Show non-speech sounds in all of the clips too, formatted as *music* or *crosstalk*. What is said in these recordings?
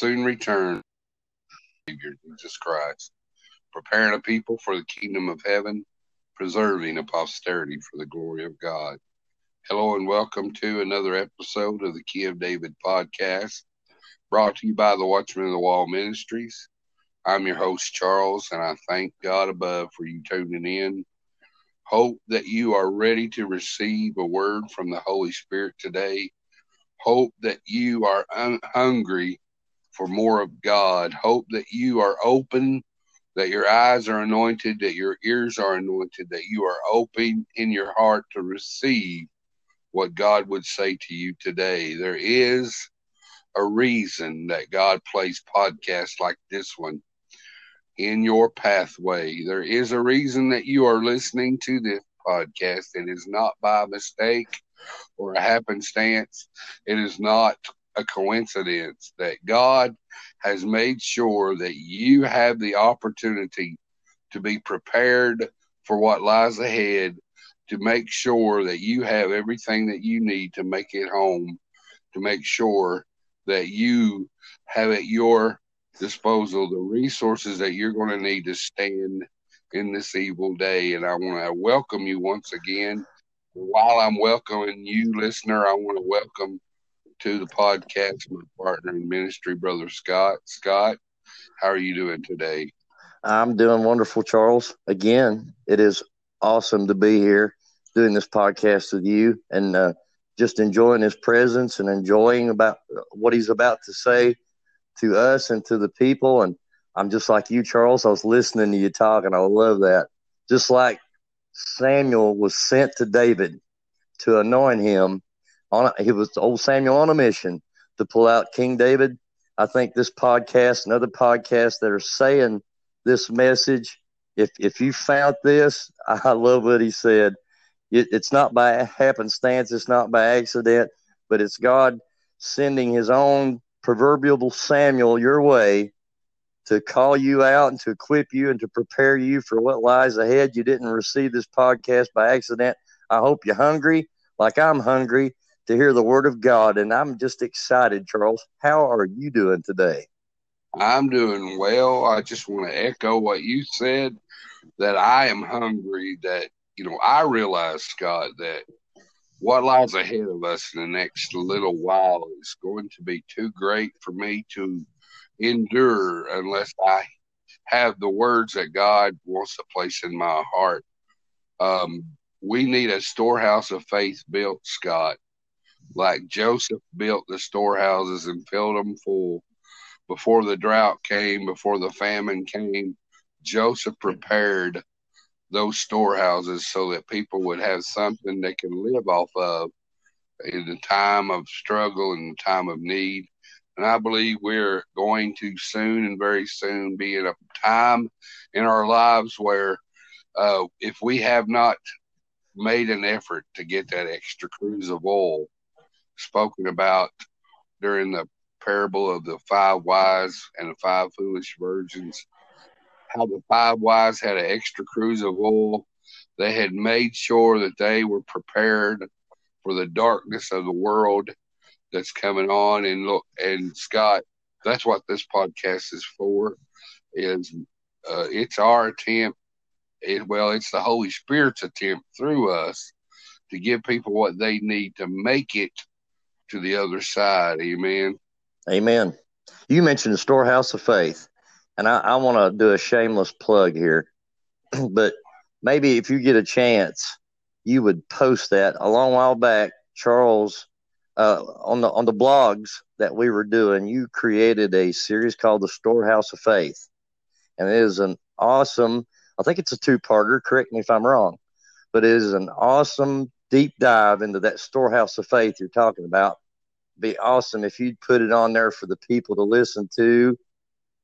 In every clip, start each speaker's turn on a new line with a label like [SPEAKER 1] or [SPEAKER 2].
[SPEAKER 1] soon return Savior Jesus Christ, preparing a people for the kingdom of heaven, preserving a posterity for the glory of God. Hello and welcome to another episode of the Key of David podcast, brought to you by the Watchman of the Wall Ministries. I'm your host, Charles, and I thank God above for you tuning in. Hope that you are ready to receive a word from the Holy Spirit today. Hope that you are un- hungry for more of God. Hope that you are open, that your eyes are anointed, that your ears are anointed, that you are open in your heart to receive what God would say to you today. There is a reason that God plays podcasts like this one in your pathway. There is a reason that you are listening to this podcast. It is not by mistake or a happenstance. It is not a coincidence that God has made sure that you have the opportunity to be prepared for what lies ahead, to make sure that you have everything that you need to make it home, to make sure that you have at your disposal the resources that you're going to need to stand in this evil day. And I want to welcome you once again. While I'm welcoming you, listener, I want to welcome to the podcast my partner in ministry, Brother Scott. Scott, how are you doing today?
[SPEAKER 2] I'm doing wonderful, Charles. Again, it is awesome to be here doing this podcast with you and uh, just enjoying his presence and enjoying about what he's about to say to us and to the people. And I'm just like you, Charles. I was listening to you talk, and I love that. Just like Samuel was sent to David to anoint him on a, he was old Samuel on a mission to pull out King David. I think this podcast and other podcasts that are saying this message, if if you found this, *laughs* I love what he said. It, it's not by happenstance, it's not by accident, but it's God sending His own proverbial Samuel your way to call you out and to equip you and to prepare you for what lies ahead. You didn't receive this podcast by accident. I hope you're hungry, like I'm hungry, to hear the word of God. And I'm just excited, Charles. How are you doing today?
[SPEAKER 1] I'm doing well. I just want to echo what you said that I am hungry, that, you know, I realize, Scott, that what lies ahead of us in the next little while is going to be too great for me to endure unless I have the words that God wants to place in my heart. Um, we need a storehouse of faith built, Scott like Joseph built the storehouses and filled them full. Before the drought came, before the famine came, Joseph prepared those storehouses so that people would have something they can live off of in the time of struggle and the time of need. And I believe we're going to soon and very soon be in a time in our lives where uh, if we have not made an effort to get that extra cruse of oil, spoken about during the parable of the five wise and the five foolish virgins. How the five wise had an extra cruse of oil. They had made sure that they were prepared for the darkness of the world that's coming on. And look, and Scott, that's what this podcast is for. Is uh, it's our attempt. It, well, it's the Holy Spirit's attempt through us to give people what they need to make it to the other side. Amen.
[SPEAKER 2] Amen. You mentioned the storehouse of faith, and I, I want to do a shameless plug here, *clears throat* but maybe if you get a chance, you would post that a long while back, Charles. Uh, on the on the blogs that we were doing, you created a series called the Storehouse of Faith, and it is an awesome. I think it's a two-parter. Correct me if I'm wrong, but it is an awesome deep dive into that storehouse of faith you're talking about. Be awesome if you'd put it on there for the people to listen to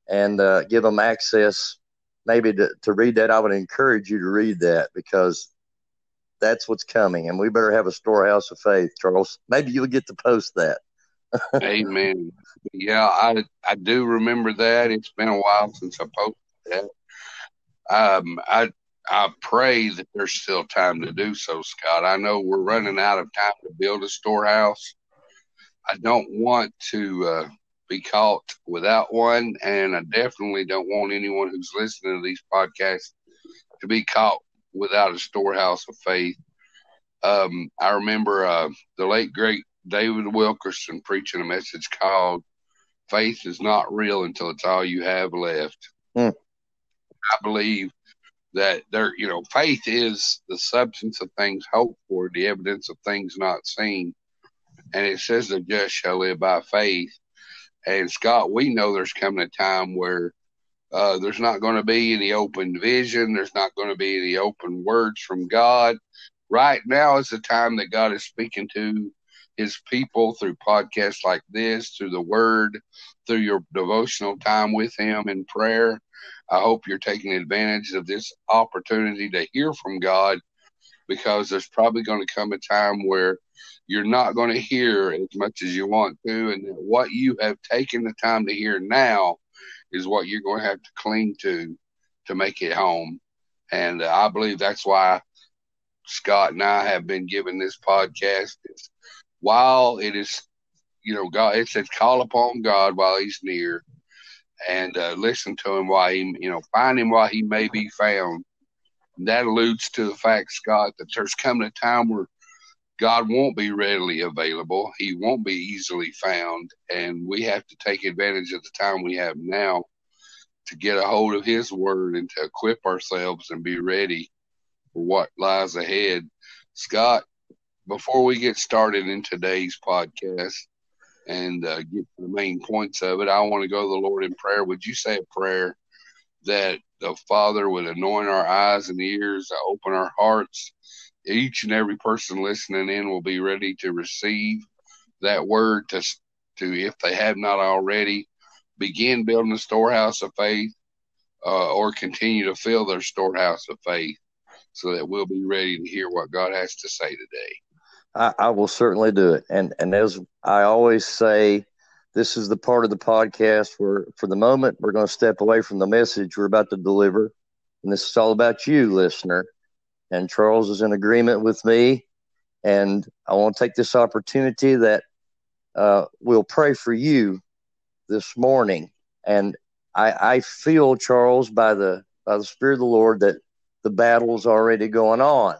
[SPEAKER 2] and uh, give them access maybe to, to read that. I would encourage you to read that because that's what's coming. And we better have a storehouse of faith, Charles. Maybe you'll get to post that. *laughs*
[SPEAKER 1] Amen. Yeah, I I do remember that. It's been a while since I posted that. Um, I I pray that there's still time to do so, Scott. I know we're running out of time to build a storehouse. I don't want to uh, be caught without one. And I definitely don't want anyone who's listening to these podcasts to be caught without a storehouse of faith. Um, I remember uh, the late great David Wilkerson preaching a message called "Faith is not real until it's all you have left." Hmm. I believe that there, you know, faith is the substance of things hoped for, the evidence of things not seen, and it says the just shall live by faith. And Scott, we know there's coming a time where uh, there's not going to be any open vision. There's not going to be any open words from God. Right now is the time that God is speaking to his people through podcasts like this, through the word, through your devotional time with him in prayer. I hope you're taking advantage of this opportunity to hear from God because there's probably going to come a time where you're not going to hear as much as you want to, and what you have taken the time to hear now is what you're going to have to cling to to make it home. And I believe that's why Scott and I have been given this podcast. It's, while it is, you know, God, it says call upon God while He's near, and uh, listen to Him while He, you know, find Him while He may be found. And that alludes to the fact, Scott, that there's coming a time where God won't be readily available. He won't be easily found. And we have to take advantage of the time we have now to get a hold of His Word and to equip ourselves and be ready for what lies ahead. Scott, before we get started in today's podcast and uh, get to the main points of it, I want to go to the Lord in prayer. Would you say a prayer that the Father would anoint our eyes and ears, open our hearts? Each and every person listening in will be ready to receive that word to, to if they have not already, begin building a storehouse of faith uh, or continue to fill their storehouse of faith so that we'll be ready to hear what God has to say today.
[SPEAKER 2] I, I, will certainly do it. And and as I always say, this is the part of the podcast where, for the moment, we're going to step away from the message we're about to deliver, and this is all about you, listener. And Charles is in agreement with me, and I want to take this opportunity that uh, we'll pray for you this morning. And I, I feel Charles by the by the Spirit of the Lord that the battle's already going on.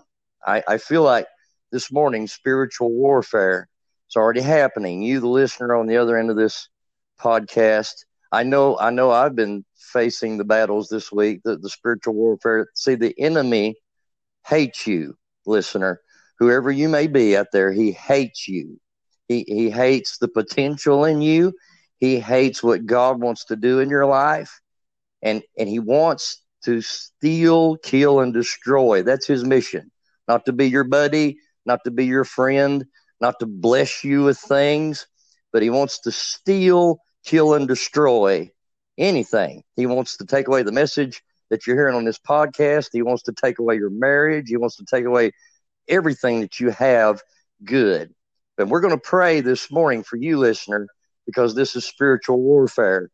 [SPEAKER 2] I, I feel like this morning spiritual warfare is already happening. You, the listener on the other end of this podcast, I know I know I've been facing the battles this week, the, the spiritual warfare. See, the enemy hates you, listener. Whoever you may be out there, he hates you. He he hates the potential in you. He hates what God wants to do in your life. And and he wants to steal, kill, and destroy. That's his mission. Not to be your buddy, not to be your friend, not to bless you with things, but he wants to steal, kill, and destroy anything. He wants to take away the message that you're hearing on this podcast. He wants to take away your marriage. He wants to take away everything that you have good. And we're going to pray this morning for you, listener, because this is spiritual warfare.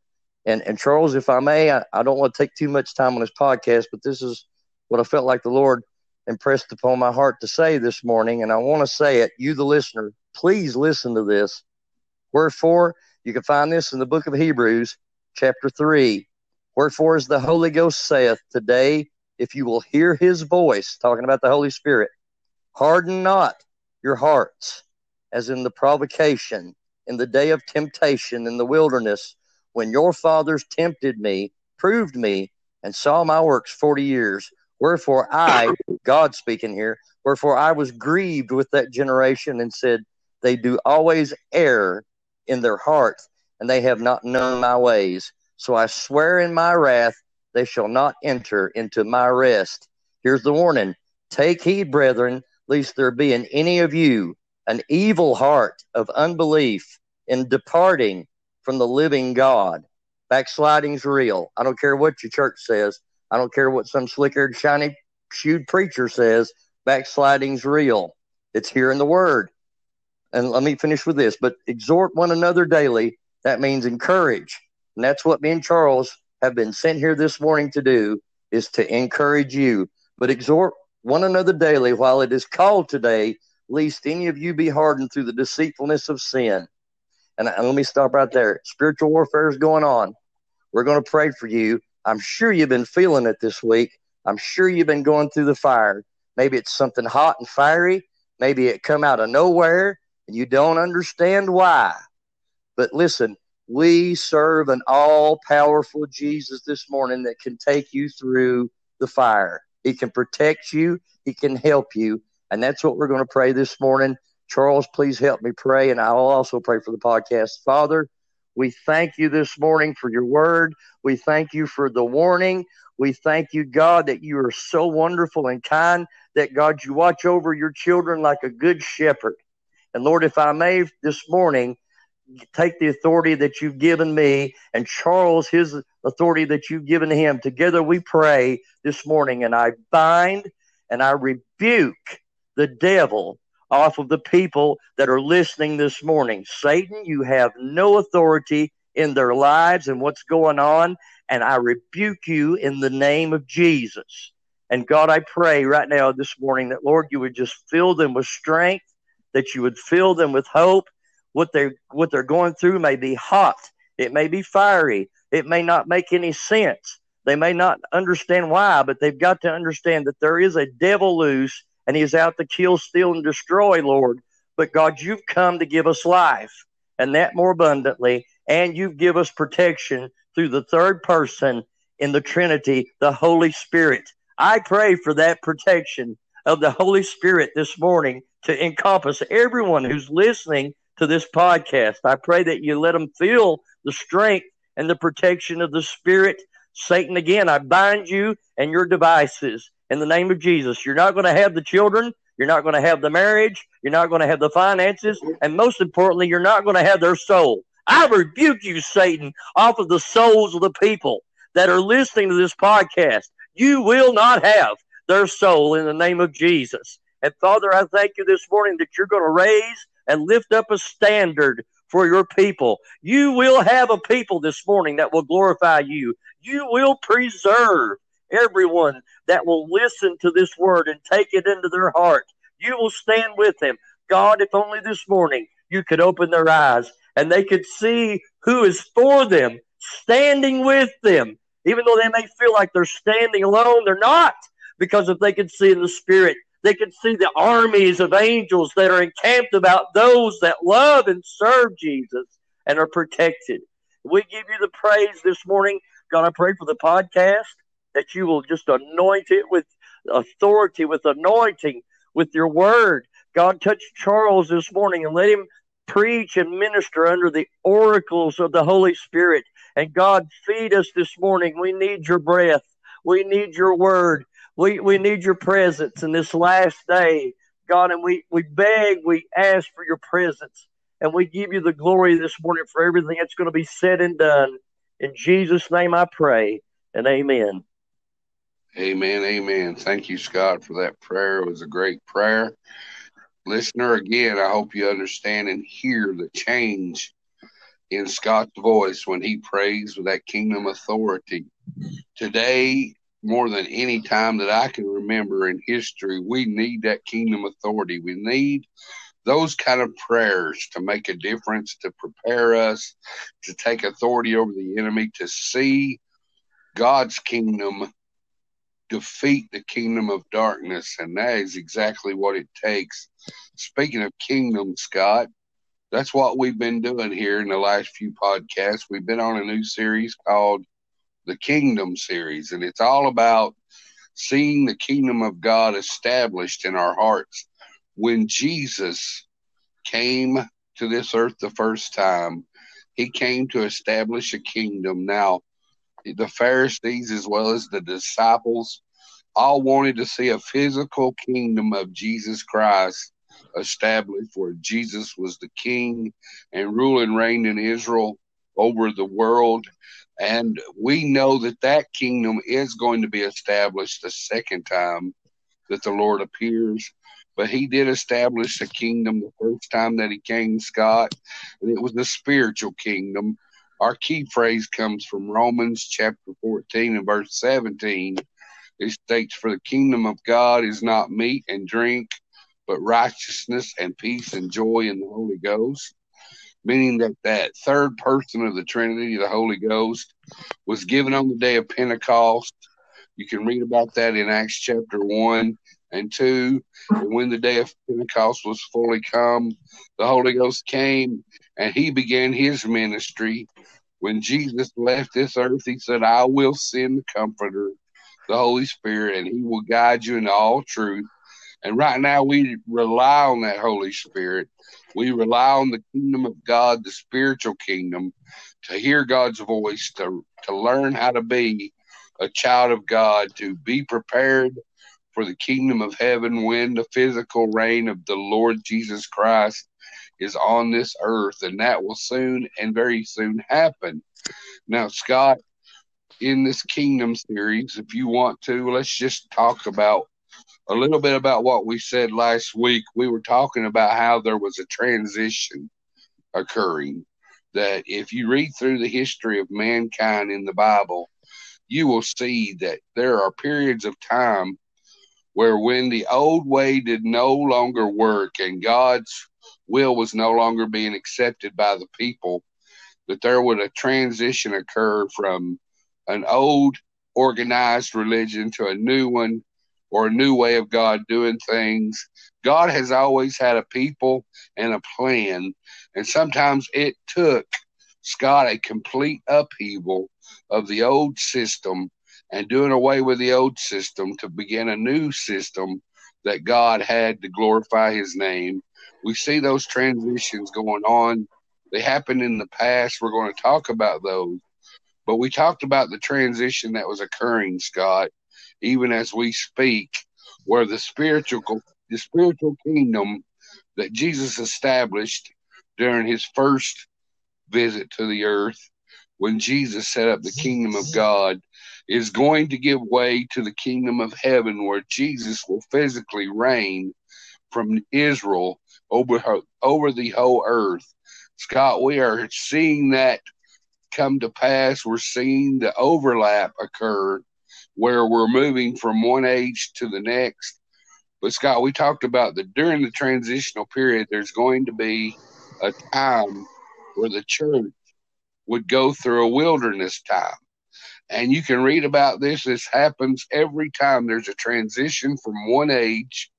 [SPEAKER 2] And and Charles, if I may, I, I don't want to take too much time on this podcast, but this is what I felt like the Lord impressed upon my heart to say this morning, and I want to say it. You, the listener, please listen to this. Wherefore, you can find this in the book of Hebrews, chapter 3. Wherefore, as the Holy Ghost saith, today, if you will hear his voice, talking about the Holy Spirit, harden not your hearts, as in the provocation, in the day of temptation in the wilderness, when your fathers tempted me, proved me, and saw my works forty years. Wherefore I, God speaking here, wherefore I was grieved with that generation and said, They do always err in their hearts, and they have not known my ways. So I swear in my wrath, they shall not enter into my rest. Here's the warning Take heed, brethren, lest there be in any of you an evil heart of unbelief in departing from the living God. Backsliding's real. I don't care what your church says. I don't care what some slickered, shiny shoed preacher says. Backsliding's real. It's here in the Word. And let me finish with this. But exhort one another daily. That means encourage. And that's what me and Charles have been sent here this morning to do is to encourage you. But exhort one another daily while it is called today, lest any of you be hardened through the deceitfulness of sin. And, and let me stop right there. Spiritual warfare is going on. We're going to pray for you. I'm sure you've been feeling it this week. I'm sure you've been going through the fire. Maybe it's something hot and fiery. Maybe it come out of nowhere and you don't understand why. But listen, we serve an all powerful Jesus this morning that can take you through the fire. He can protect you, He can help you. And that's what we're going to pray this morning. Charles, please help me pray, and I'll also pray for the podcast. Father, we thank you this morning for your word. We thank you for the warning. We thank you, God, that you are so wonderful and kind, that, God, you watch over your children like a good shepherd. And Lord, if I may this morning, take the authority that you've given me and Charles his authority that you've given him. Together we pray this morning, and I bind and I rebuke the devil off of the people that are listening this morning. Satan, you have no authority in their lives and what's going on, and I rebuke you in the name of Jesus. And God, I pray right now this morning that, Lord, you would just fill them with strength, that you would fill them with hope, what they're what they're going through may be hot it may be fiery it may not make any sense they may not understand why but they've got to understand that there is a devil loose and he's out to kill steal and destroy lord but god you've come to give us life and that more abundantly and you've give us protection through the third person in the trinity the holy spirit i pray for that protection of the holy spirit this morning to encompass everyone who's listening to this podcast. I pray that you let them feel the strength and the protection of the Spirit. Satan, again, I bind you and your devices in the name of Jesus. You're not going to have the children. You're not going to have the marriage. You're not going to have the finances. And most importantly, you're not going to have their soul. I rebuke you, Satan, off of the souls of the people that are listening to this podcast. You will not have their soul in the name of Jesus. And Father, I thank you this morning that you're going to raise and lift up a standard for your people. You will have a people this morning that will glorify you. You will preserve everyone that will listen to this word and take it into their heart. You will stand with them. God, if only this morning you could open their eyes and they could see who is for them, standing with them. Even though they may feel like they're standing alone, they're not. Because if they could see in the spirit they can see the armies of angels that are encamped about those that love and serve Jesus and are protected. We give you the praise this morning. God, I pray for the podcast that you will just anoint it with authority, with anointing, with your word. God, touch Charles this morning and let him preach and minister under the oracles of the Holy Spirit. And God, feed us this morning. We need your breath. We need your word. We, we need your presence in this last day, God, and we, we beg, we ask for your presence, and we give you the glory this morning for everything that's going to be said and done. In Jesus' name I pray, and amen.
[SPEAKER 1] Amen, amen. Thank you, Scott, for that prayer. It was a great prayer. Listener, again, I hope you understand and hear the change in Scott's voice when he prays with that kingdom authority. Today, more than any time that I can remember in history. We need that kingdom authority. We need those kind of prayers to make a difference, to prepare us, to take authority over the enemy, to see God's kingdom defeat the kingdom of darkness. And that is exactly what it takes. Speaking of kingdom, Scott, that's what we've been doing here in the last few podcasts. We've been on a new series called the Kingdom series, and it's all about seeing the kingdom of God established in our hearts. When Jesus came to this earth the first time, he came to establish a kingdom. Now, the Pharisees, as well as the disciples, all wanted to see a physical kingdom of Jesus Christ established where Jesus was the king and rule and reign in Israel over the world. And we know that that kingdom is going to be established the second time that the Lord appears. But he did establish a kingdom the first time that he came, Scott, and it was the spiritual kingdom. Our key phrase comes from Romans chapter 14 and verse 17. It states, For the kingdom of God is not meat and drink, but righteousness and peace and joy in the Holy Ghost. meaning that that third person of the Trinity, the Holy Ghost, was given on the day of Pentecost. You can read about that in Acts chapter 1 and 2. And when the day of Pentecost was fully come, the Holy Ghost came and he began his ministry. When Jesus left this earth, he said, I will send the Comforter, the Holy Spirit, and he will guide you into all truth. And right now, we rely on that Holy Spirit. We rely on the kingdom of God, the spiritual kingdom, to hear God's voice, to, to learn how to be a child of God, to be prepared for the kingdom of heaven when the physical reign of the Lord Jesus Christ is on this earth, and that will soon and very soon happen. Now, Scott, in this kingdom series, if you want to, let's just talk about a little bit about what we said last week. We were talking about how there was a transition occurring. That if you read through the history of mankind in the Bible, you will see that there are periods of time where when the old way did no longer work and God's will was no longer being accepted by the people, that there would a transition occur from an old organized religion to a new one or a new way of God doing things. God has always had a people and a plan, and sometimes it took Scott a complete upheaval of the old system and doing away with the old system to begin a new system that God had to glorify his name. We see those transitions going on. They happened in the past. We're going to talk about those. But we talked about the transition that was occurring, Scott, even as we speak, where the spiritual the spiritual kingdom that Jesus established during his first visit to the earth when Jesus set up the kingdom of God is going to give way to the kingdom of heaven where Jesus will physically reign from Israel over over the whole earth. Scott, we are seeing that come to pass. We're seeing the overlap occur where we're moving from one age to the next. But Scott, we talked about that during the transitional period, there's going to be a time where the church would go through a wilderness time. And you can read about this. This happens every time there's a transition from one age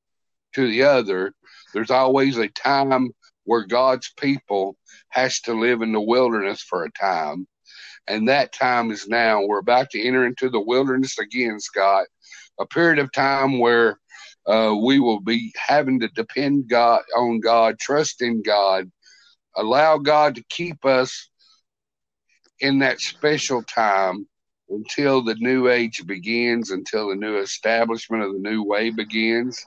[SPEAKER 1] to the other. There's always a time where God's people has to live in the wilderness for a time. And that time is now. We're about to enter into the wilderness again, Scott. A period of time where uh, we will be having to depend God on God, trust in God, allow God to keep us in that special time until the new age begins, until the new establishment of the new way begins.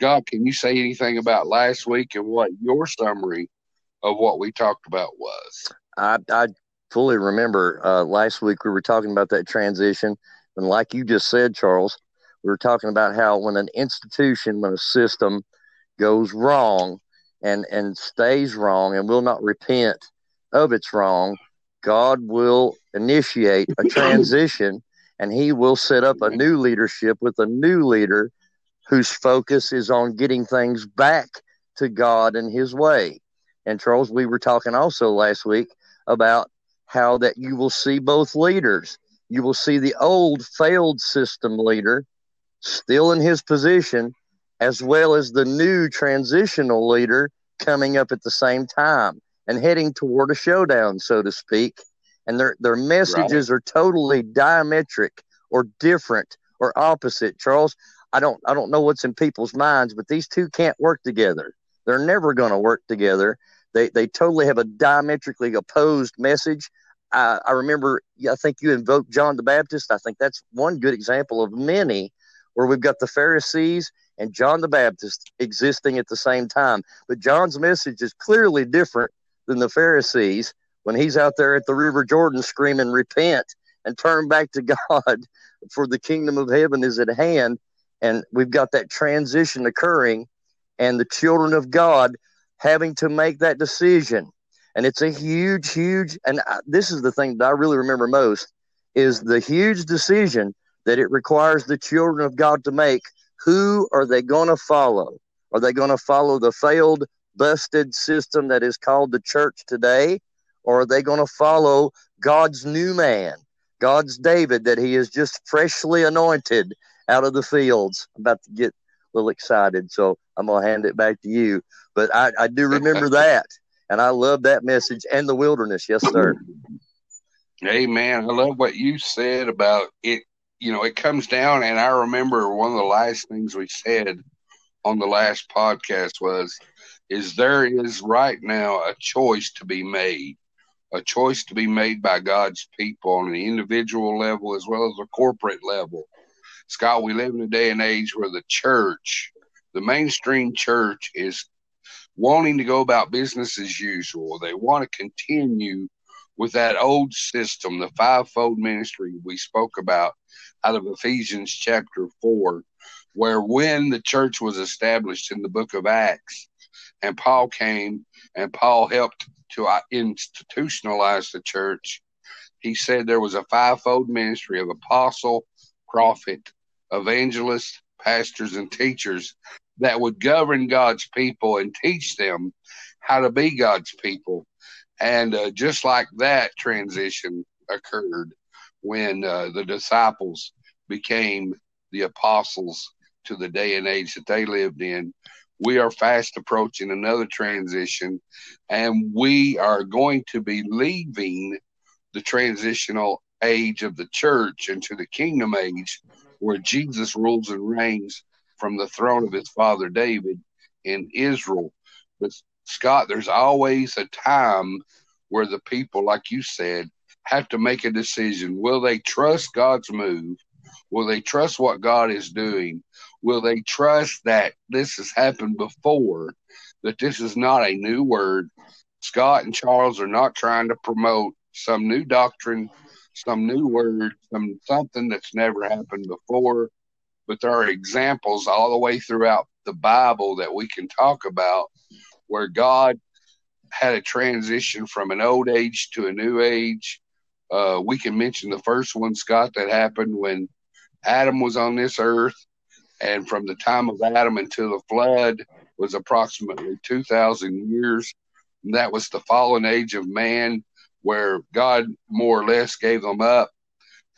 [SPEAKER 1] God, can you say anything about last week and what your summary of what we talked about was?
[SPEAKER 2] I, I fully remember uh, last week we were talking about that transition. And like you just said, Charles, we were talking about how when an institution, when a system goes wrong and, and stays wrong and will not repent of its wrong, God will initiate a *laughs* transition and he will set up a new leadership with a new leader whose focus is on getting things back to God and his way. And Charles, we were talking also last week about how that you will see both leaders. You will see the old failed system leader still in his position, as well as the new transitional leader coming up at the same time and heading toward a showdown, so to speak. And their their messages right. are totally diametric or different or opposite. Charles, I don't I don't know what's in people's minds, but these two can't work together. They're never going to work together. They they totally have a diametrically opposed message. I, I remember I think you invoked John the Baptist. I think that's one good example of many where we've got the Pharisees and John the Baptist existing at the same time. But John's message is clearly different than the Pharisees when he's out there at the River Jordan screaming, Repent and turn back to *laughs* God, for the kingdom of heaven is at hand. And we've got that transition occurring, and the children of God having to make that decision. And it's a huge, huge, and I, this is the thing that I really remember most is the huge decision that it requires the children of God to make. Who are they going to follow? Are they going to follow the failed busted system that is called the church today? Or are they going to follow God's new man, God's David that he has just freshly anointed out of the fields? I'm about to get a little excited, so I'm going to hand it back to you. But I, I do remember *laughs* that, and I love that message and the wilderness. Yes, sir.
[SPEAKER 1] Amen. I love what you said about it. You know, it comes down, and I remember one of the last things we said on the last podcast was, is there is right now a choice to be made, a choice to be made by God's people on an individual level as well as a corporate level. Scott, we live in a day and age where the church, the mainstream church, is wanting to go about business as usual. They want to continue with that old system, the fivefold ministry we spoke about out of Ephesians chapter 4, where when the church was established in the book of Acts, and Paul came and Paul helped to institutionalize the church, he said there was a fivefold ministry of apostle, prophet, evangelist, pastors, and teachers that would govern God's people and teach them how to be God's people and uh, just like that transition occurred when uh, the disciples became the apostles to the day and age that they lived in. We are fast approaching another transition, and we are going to be leaving the transitional age of the church into the kingdom age where Jesus rules and reigns from the throne of his father David in Israel. But Scott, there's always a time where the people, like you said, have to make a decision. Will they trust God's move? Will they trust what God is doing? Will they trust that this has happened before, that this is not a new word? Scott and Charles are not trying to promote some new doctrine, some new word, some something that's never happened before. But there are examples all the way throughout the Bible that we can talk about where God had a transition from an old age to a new age. Uh, we can mention the first one, Scott, that happened when Adam was on this earth, and from the time of Adam until the flood was approximately 2,000 years. And that was the fallen age of man, where God more or less gave them up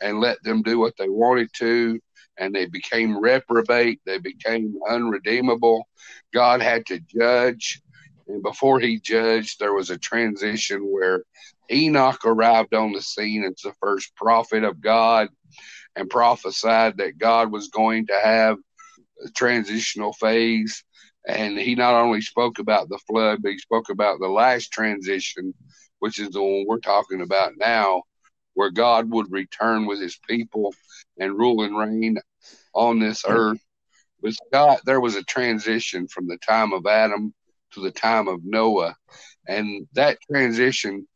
[SPEAKER 1] and let them do what they wanted to, and they became reprobate, they became unredeemable. God had to judge and before he judged, there was a transition where Enoch arrived on the scene as the first prophet of God and prophesied that God was going to have transitional phase. And he not only spoke about the flood, but he spoke about the last transition, which is the one we're talking about now, where God would return with his people and rule and reign on this earth. But God, there was a transition from the time of Adam to the time of Noah. And that transition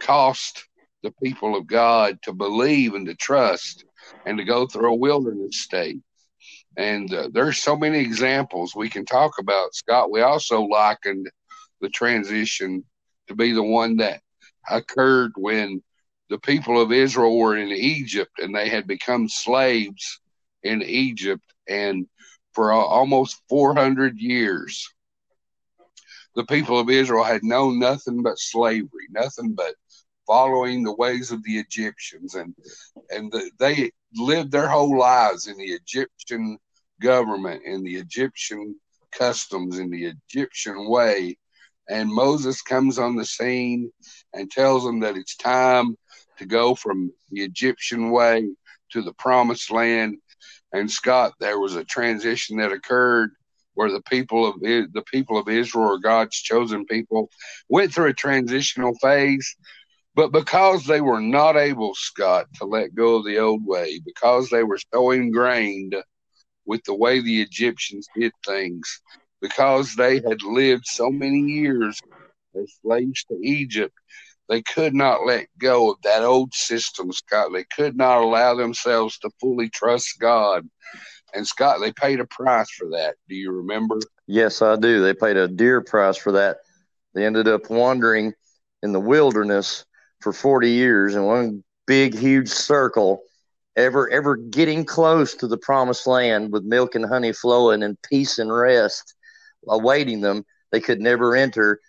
[SPEAKER 1] cost the people of God to believe and to trust and to go through a wilderness state. And uh, there's so many examples we can talk about, Scott. We also likened the transition to be the one that occurred when the people of Israel were in Egypt and they had become slaves in Egypt. And for almost 400 years, the people of Israel had known nothing but slavery, nothing but following the ways of the Egyptians, and and the, they lived their whole lives in the Egyptian government, and the Egyptian customs, in the Egyptian way. And Moses comes on the scene and tells them that it's time to go from the Egyptian way to the promised land. And Scott, there was a transition that occurred where the people of the people of Israel or God's chosen people went through a transitional phase. But because they were not able, Scott, to let go of the old way, because they were so ingrained with the way the Egyptians did things, because they had lived so many years as slaves to Egypt, they could not let go of that old system, Scott. They could not allow themselves to fully trust God. And Scott, they paid a price for that. Do you remember?
[SPEAKER 2] Yes, I do. They paid a dear price for that. They ended up wandering in the wilderness for 40 years in one big, huge circle, ever, ever getting close to the promised land with milk and honey flowing and peace and rest awaiting them. they could never enter.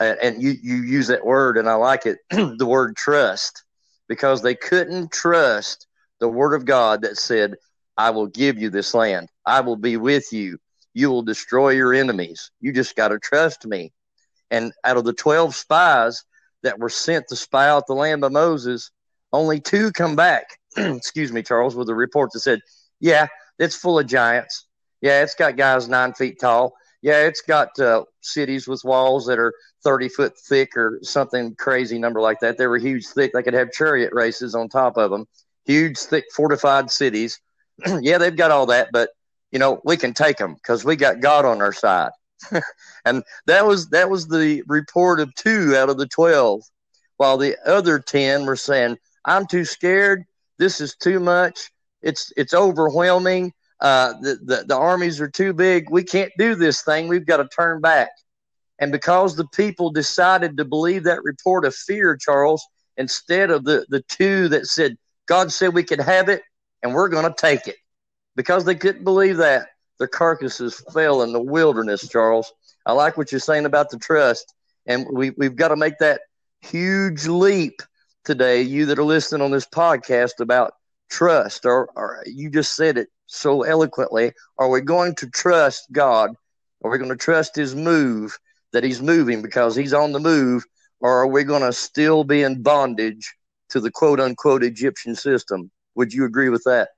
[SPEAKER 2] Uh, and you, you use that word, and I like it *clears throat* the word trust, because they couldn't trust the word of God that said, I will give you this land, I will be with you, you will destroy your enemies. You just got to trust me. And out of the 12 spies that were sent to spy out the land by Moses, only two come back, *clears throat* excuse me, Charles, with a report that said, Yeah, it's full of giants. Yeah, it's got guys nine feet tall. Yeah, it's got uh, cities with walls that are 30 foot thick or something crazy number like that. They were huge, thick. They could have chariot races on top of them. Huge, thick, fortified cities. *clears throat* yeah, they've got all that, but you know we can take them because we got God on our side. *laughs* and that was that was the report of two out of the twelve, while the other ten were saying, "I'm too scared. This is too much. It's it's overwhelming. Uh, the, the the armies are too big. We can't do this thing. We've got to turn back." And because the people decided to believe that report of fear, Charles, instead of the the two that said, "God said we could have it, and we're going to take it," because they couldn't believe that their carcasses fell in the wilderness, Charles. I like what you're saying about the trust. And we, we've got to make that huge leap today, you that are listening on this podcast about trust, or, or you just said it so eloquently. Are we going to trust God? Are we going to trust His move that He's moving because He's on the move? Or are we going to still be in bondage to the quote unquote Egyptian system? Would you agree with that?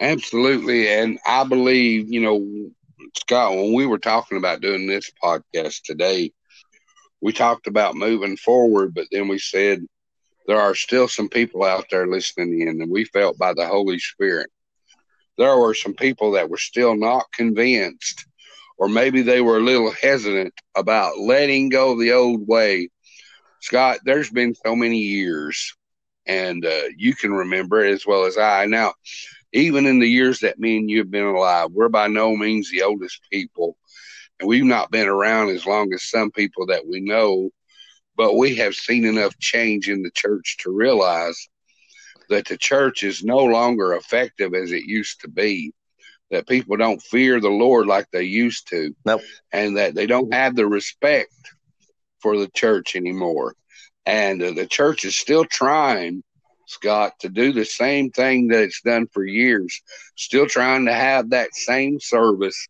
[SPEAKER 1] Absolutely. And I believe, you know, Scott, when we were talking about doing this podcast today, we talked about moving forward, but then we said there are still some people out there listening in, and we felt by the Holy Spirit there were some people that were still not convinced, or maybe they were a little hesitant about letting go of the old way. Scott, there's been so many years, and uh, you can remember it as well as I. Now, even in the years that me and you have been alive, we're by no means the oldest people. And we've not been around as long as some people that we know, but we have seen enough change in the church to realize that the church is no longer effective as it used to be. That people don't fear the Lord like they used to,
[SPEAKER 2] nope.
[SPEAKER 1] and that they don't have the respect for the church anymore. And uh, the church is still trying Scott, to do the same thing that it's done for years, still trying to have that same service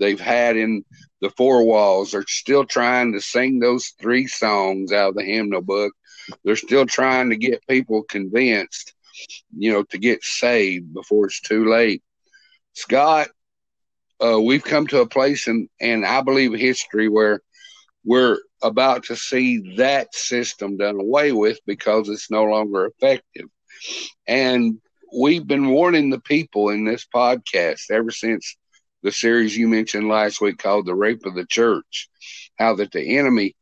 [SPEAKER 1] they've had in the four walls. They're still trying to sing those three songs out of the hymnal book. They're still trying to get people convinced, you know, to get saved before it's too late. Scott, uh, we've come to a place in, and I believe history where we're about to see that system done away with because it's no longer effective. And we've been warning the people in this podcast ever since the series you mentioned last week called The Rape of the Church, how that the enemy,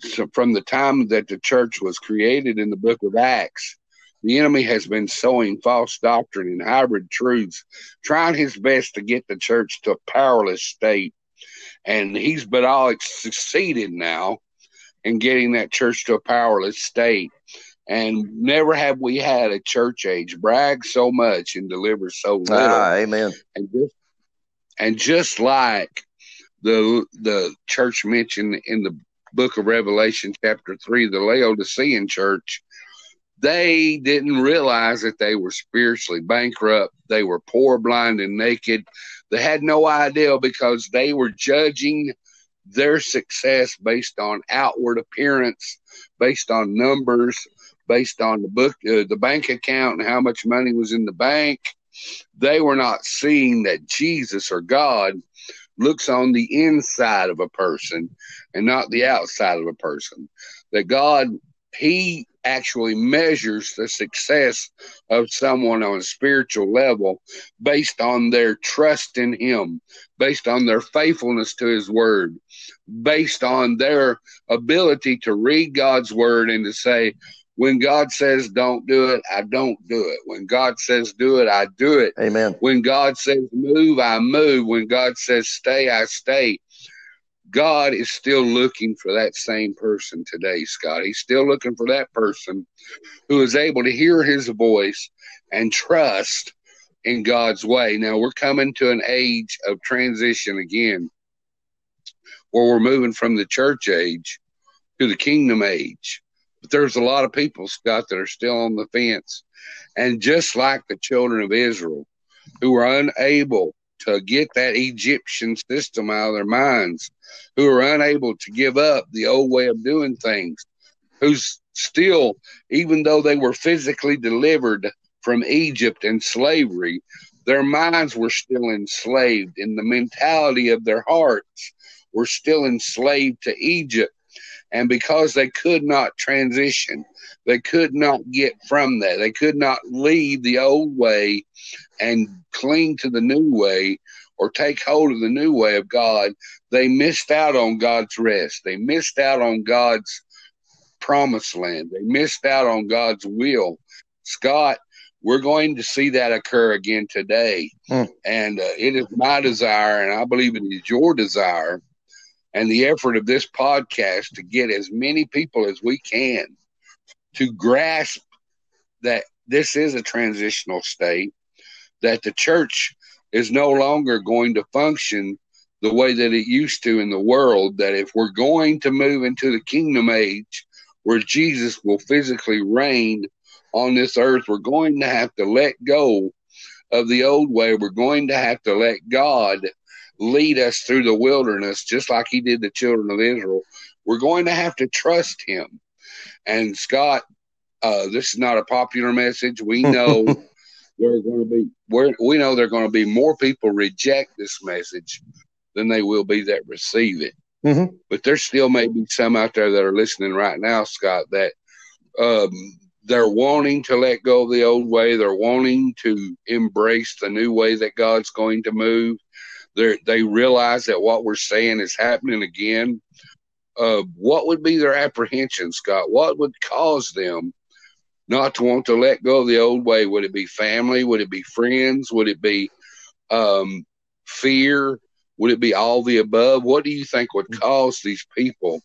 [SPEAKER 1] so from the time that the church was created in the book of Acts, the enemy has been sowing false doctrine and hybrid truths, trying his best to get the church to a powerless state and he's but all succeeded now in getting that church to a powerless state. And never have we had a church age brag so much and deliver so little.
[SPEAKER 2] Ah, amen.
[SPEAKER 1] And just, and just like the the church mentioned in the book of Revelation, chapter three, the Laodicean church, they didn't realize that they were spiritually bankrupt. They were poor, blind, and naked. They had no idea because they were judging their success based on outward appearance, based on numbers, based on the book, uh, the bank account, and how much money was in the bank. They were not seeing that Jesus or God looks on the inside of a person and not the outside of a person. That God, He actually measures the success of someone on a spiritual level based on their trust in Him, based on their faithfulness to His Word, based on their ability to read God's Word and to say, when God says don't do it, I don't do it. When God says do it, I do it.
[SPEAKER 2] Amen.
[SPEAKER 1] When God says move, I move. When God says stay, I stay. God is still looking for that same person today, Scott. He's still looking for that person who is able to hear his voice and trust in God's way. Now we're coming to an age of transition again. where we're moving from the church age to the kingdom age. But there's a lot of people, Scott, that are still on the fence. And just like the children of Israel, who were unable to get that Egyptian system out of their minds, who are unable to give up the old way of doing things, who's still, even though they were physically delivered from Egypt and slavery, their minds were still enslaved, and the mentality of their hearts were still enslaved to Egypt. And because they could not transition, they could not get from that. They could not leave the old way and cling to the new way or take hold of the new way of God. They missed out on God's rest. They missed out on God's promised land. They missed out on God's will. Scott, we're going to see that occur again today. Hmm. And uh, it is my desire, and I believe it is your desire, and the effort of this podcast to get as many people as we can to grasp that this is a transitional state, that the church is no longer going to function the way that it used to in the world, that if we're going to move into the kingdom age where Jesus will physically reign on this earth, we're going to have to let go of the old way. We're going to have to let God lead us through the wilderness, just like He did the children of Israel. We're going to have to trust Him. And Scott, uh, this is not a popular message. We *laughs* know there are going to be we we know there are going to be more people reject this message than they will be that receive it. Mm-hmm. But there still may be some out there that are listening right now, Scott, that um, they're wanting to let go of the old way. They're wanting to embrace the new way that God's going to move. They they realize that what we're saying is happening again. Uh, what would be their apprehension, Scott? What would cause them not to want to let go of the old way? Would it be family? Would it be friends? Would it be um, fear? Would it be all the above? What do you think would cause these people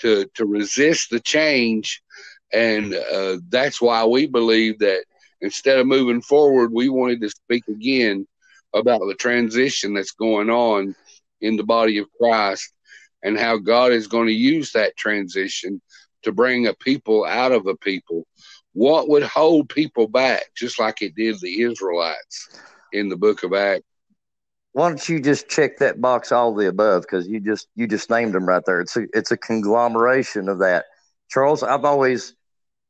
[SPEAKER 1] to to resist the change and uh, that's why we believe that instead of moving forward, we wanted to speak again about the transition that's going on in the body of Christ and how God is going to use that transition to bring a people out of a people. What would hold people back, just like it did the Israelites in the book of Acts?
[SPEAKER 2] Why don't you just check that box all the above because you just you just named them right there. It's a it's a conglomeration of that. Charles, I've always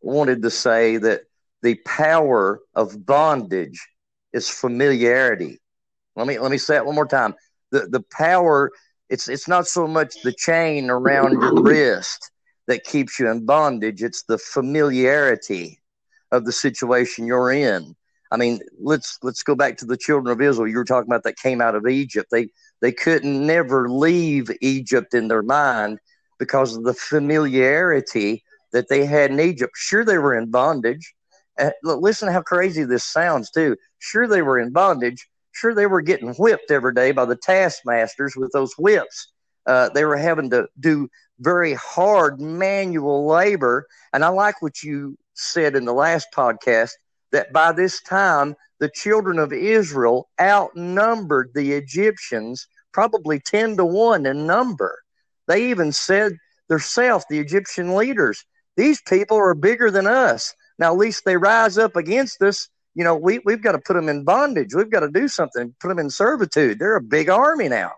[SPEAKER 2] wanted to say that the power of bondage is familiarity. Let me let me say it one more time. The the power it's it's not so much the chain around your wrist that keeps you in bondage. It's the familiarity of the situation you're in. I mean, let's let's go back to the children of Israel. You were talking about that came out of Egypt. They they couldn't never leave Egypt in their mind because of the familiarity that they had in Egypt. Sure, they were in bondage. Uh, listen how crazy this sounds, too. Sure, they were in bondage. Sure, they were getting whipped every day by the taskmasters with those whips. Uh, they were having to do very hard manual labor. And I like what you said in the last podcast that by this time, the children of Israel outnumbered the Egyptians probably 10 to 1 in number. They even said themselves, the Egyptian leaders, these people are bigger than us. Now, at least they rise up against us. You know, we, we've got to put them in bondage. We've got to do something, put them in servitude. They're a big army now.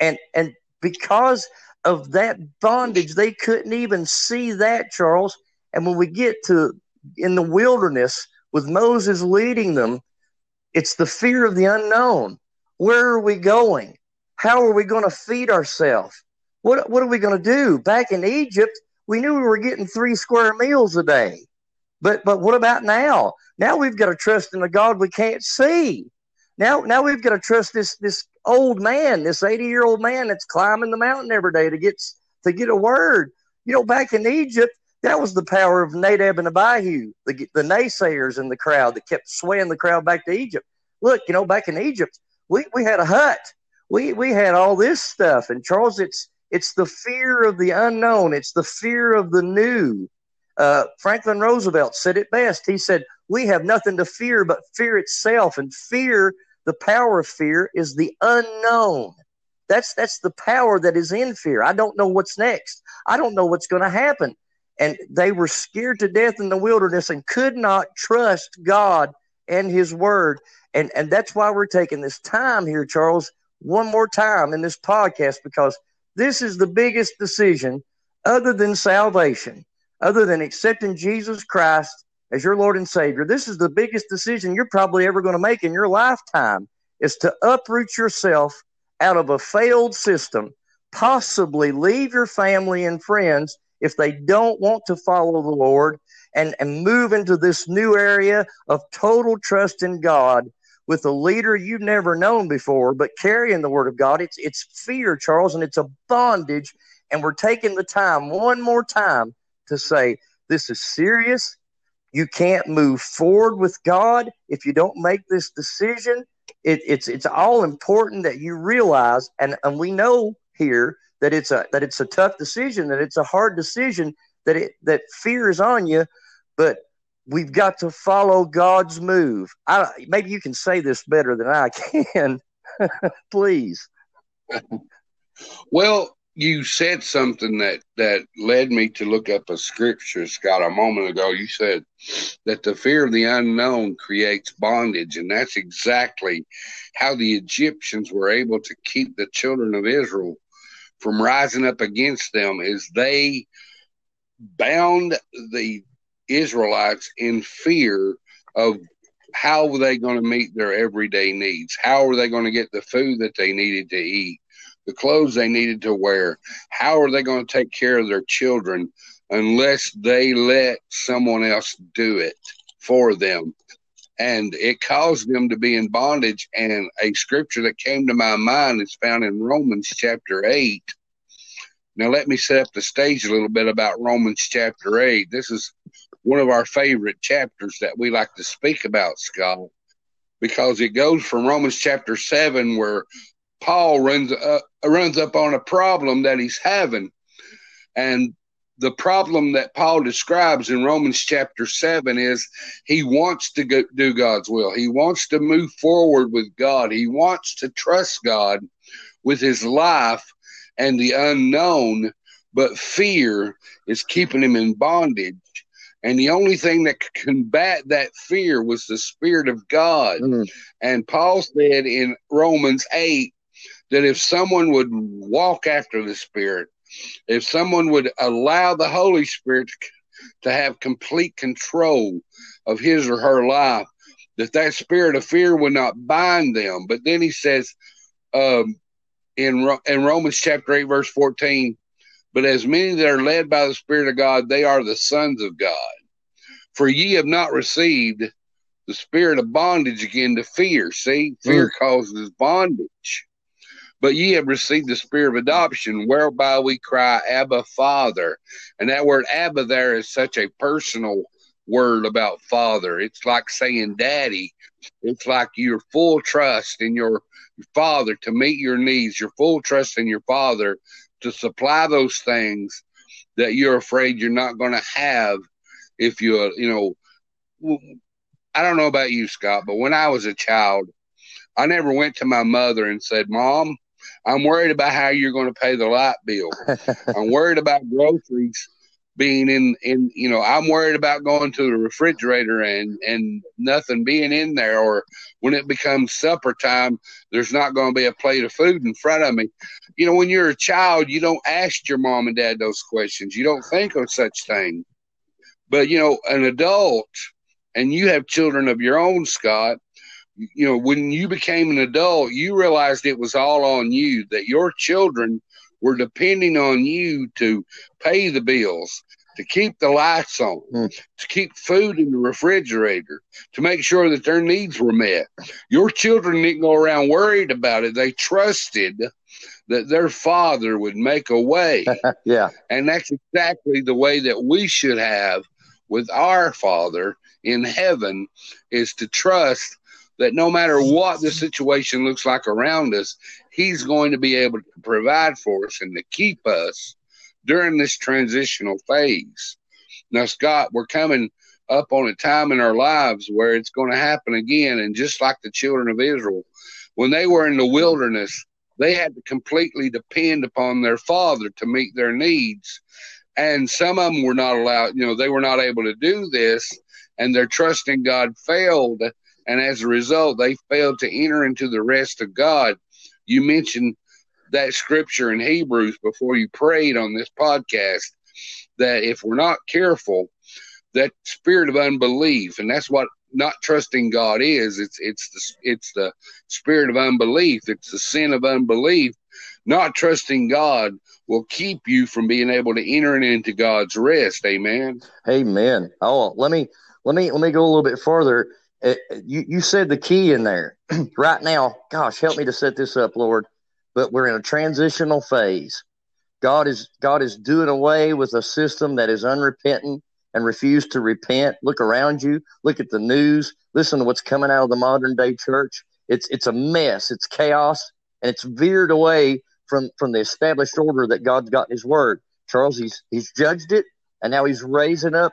[SPEAKER 2] And, and because of that bondage, they couldn't even see that, Charles. And when we get to in the wilderness with Moses leading them, it's the fear of the unknown. Where are we going? How are we going to feed ourselves? What, what are we going to do? Back in Egypt, we knew we were getting three square meals a day. But but what about now? Now we've got to trust in a God we can't see. Now now we've got to trust this this old man, this 80 year old man that's climbing the mountain every day to get to get a word. You know, back in Egypt, that was the power of Nadab and Abihu, the, the naysayers in the crowd that kept swaying the crowd back to Egypt. Look, you know, back in Egypt, we, we had a hut. We we had all this stuff. And Charles, it's it's the fear of the unknown. It's the fear of the new. Uh, Franklin Roosevelt said it best. He said, We have nothing to fear but fear itself. And fear, the power of fear, is the unknown. That's that's the power that is in fear. I don't know what's next. I don't know what's going to happen. And they were scared to death in the wilderness and could not trust God and his word. And and that's why we're taking this time here, Charles, one more time in this podcast because this is the biggest decision other than salvation, other than accepting Jesus Christ as your Lord and Savior. This is the biggest decision you're probably ever going to make in your lifetime is to uproot yourself out of a failed system, possibly leave your family and friends if they don't want to follow the Lord and, and move into this new area of total trust in God with a leader you've never known before, but carrying the word of God. It's it's fear, Charles, and it's a bondage. And we're taking the time one more time to say, this is serious. You can't move forward with God if you don't make this decision. It, it's it's all important that you realize, and, and we know here that it's a that it's a tough decision, that it's a hard decision, that it that fear is on you, but we've got to follow God's move. I, maybe you can say this better than I can. *laughs* Please.
[SPEAKER 1] Well, you said something that that led me to look up a scripture, Scott, a moment ago. You said that the fear of the unknown creates bondage, and that's exactly how the Egyptians were able to keep the children of Israel from rising up against them is they bound the Israelites in fear of how were they going to meet their everyday needs? How were they going to get the food that they needed to eat, the clothes they needed to wear? How are they going to take care of their children unless they let someone else do it for them? And it caused them to be in bondage. And a scripture that came to my mind is found in Romans chapter 8. Now, let me set up the stage a little bit about Romans chapter 8. This is one of our favorite chapters that we like to speak about, Scott, because it goes from Romans chapter 7, where Paul runs, uh, runs up on a problem that he's having. And the problem that Paul describes in Romans chapter 7 is he wants to go, do God's will. He wants to move forward with God. He wants to trust God with his life and the unknown, but fear is keeping him in bondage. And the only thing that could combat that fear was the Spirit of God. Mm-hmm. And Paul said in Romans 8 that if someone would walk after the Spirit, if someone would allow the Holy Spirit to have complete control of his or her life, that that spirit of fear would not bind them. But then he says um, in, in Romans chapter 8, verse 14, but as many that are led by the Spirit of God, they are the sons of God. For ye have not received the spirit of bondage again to fear. See, fear mm. causes bondage. But ye have received the spirit of adoption, whereby we cry, Abba, Father. And that word Abba there is such a personal word about father. It's like saying daddy. It's like your full trust in your father to meet your needs, your full trust in your father to supply those things that you're afraid you're not going to have if you, uh, you know, I don't know about you, Scott, but when I was a child, I never went to my mother and said, Mom, I'm worried about how you're going to pay the light bill. I'm worried about groceries being in in you know i'm worried about going to the refrigerator and and nothing being in there or when it becomes supper time there's not going to be a plate of food in front of me. You know when you're a child you don't ask your mom and dad those questions. You don't think of such things. But you know an adult and you have children of your own scott you know when you became an adult you realized it was all on you that your children were depending on you to pay the bills, to keep the lights on, mm. to keep food in the refrigerator, to make sure that their needs were met. Your children didn't go around worried about it. They trusted that their father would make a way. *laughs*
[SPEAKER 2] yeah.
[SPEAKER 1] And that's exactly the way that we should have with our father in heaven is to trust that no matter what the situation looks like around us, He's going to be able to provide for us and to keep us during this transitional phase. Now, Scott, we're coming up on a time in our lives where it's going to happen again. And just like the children of Israel, when they were in the wilderness, they had to completely depend upon their father to meet their needs. And some of them were not allowed, you know, they were not able to do this, and their trust in God failed. And as a result, they failed to enter into the rest of God. You mentioned that scripture in Hebrews before you prayed on this podcast that if we're not careful, that spirit of unbelief, and that's what not trusting God is. It's it's the it's the spirit of unbelief. It's the sin of unbelief. Not trusting God will keep you from being able to enter into God's rest. Amen.
[SPEAKER 2] Amen. Oh, let me let me let me go a little bit further. Uh, you you said the key in there *clears throat* right now. Gosh, help me to set this up, Lord. But we're in a transitional phase. God is God is doing away with a system that is unrepentant and refuse to repent. Look around you. Look at the news. Listen to what's coming out of the modern day church. It's it's a mess. It's chaos, and it's veered away from from the established order that God's got in His Word. Charles, he's he's judged it, and now he's raising up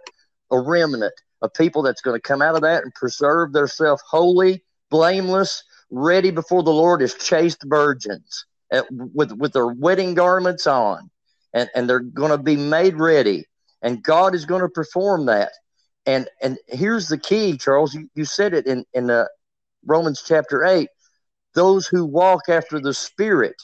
[SPEAKER 2] a remnant people that's going to come out of that and preserve themselves holy, blameless, ready before the Lord as chaste virgins at, with with their wedding garments on, and and they're going to be made ready and God is going to perform that. And and here's the key, Charles. You, you said it in in uh, Romans chapter eight. Those who walk after the Spirit.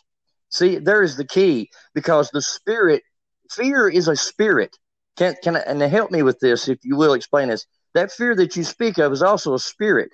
[SPEAKER 2] See, there is the key because the Spirit, fear is a spirit. Can can I, and help me with this, if you will, explain this. That fear that you speak of is also a spirit,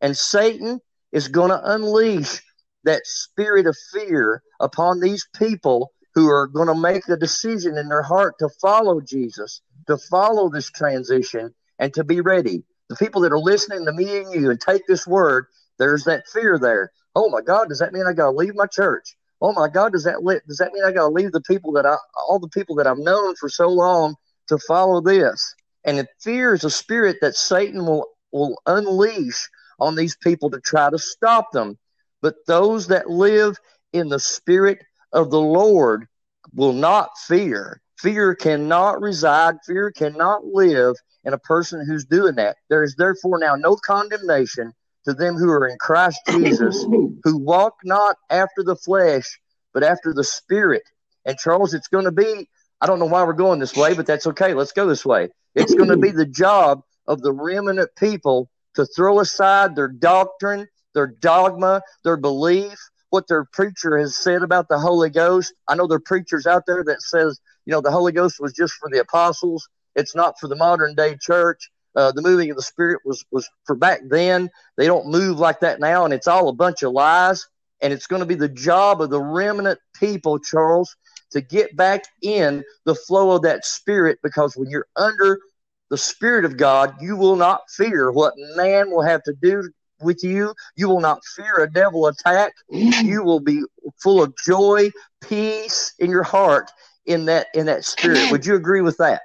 [SPEAKER 2] and Satan is going to unleash that spirit of fear upon these people who are going to make the decision in their heart to follow Jesus, to follow this transition, and to be ready. The people that are listening to me and you and take this word, there's that fear there. Oh my God, does that mean I got to leave my church? Oh my God, does that does that mean I got to leave the people that I all the people that I've known for so long to follow this? And if fear is a spirit that Satan will will unleash on these people to try to stop them. But those that live in the spirit of the Lord will not fear. Fear cannot reside, fear cannot live in a person who's doing that. There is therefore now no condemnation to them who are in Christ Jesus, *coughs* who walk not after the flesh, but after the Spirit. And Charles, it's going to be, I don't know why we're going this way, but that's okay. Let's go this way. It's going to be the job of the remnant people to throw aside their doctrine, their dogma, their belief, what their preacher has said about the Holy Ghost. I know there are preachers out there that says, you know, the Holy Ghost was just for the apostles. It's not for the modern day church. Uh, the moving of the Spirit was was for back then. They don't move like that now, and it's all a bunch of lies. And it's going to be the job of the remnant people, Charles, to get back in the flow of that Spirit, because when you're under the Spirit of God, you will not fear what man will have to do with you. You will not fear a devil attack. You will be full of joy, peace in your heart in that in that spirit. Would you agree with that?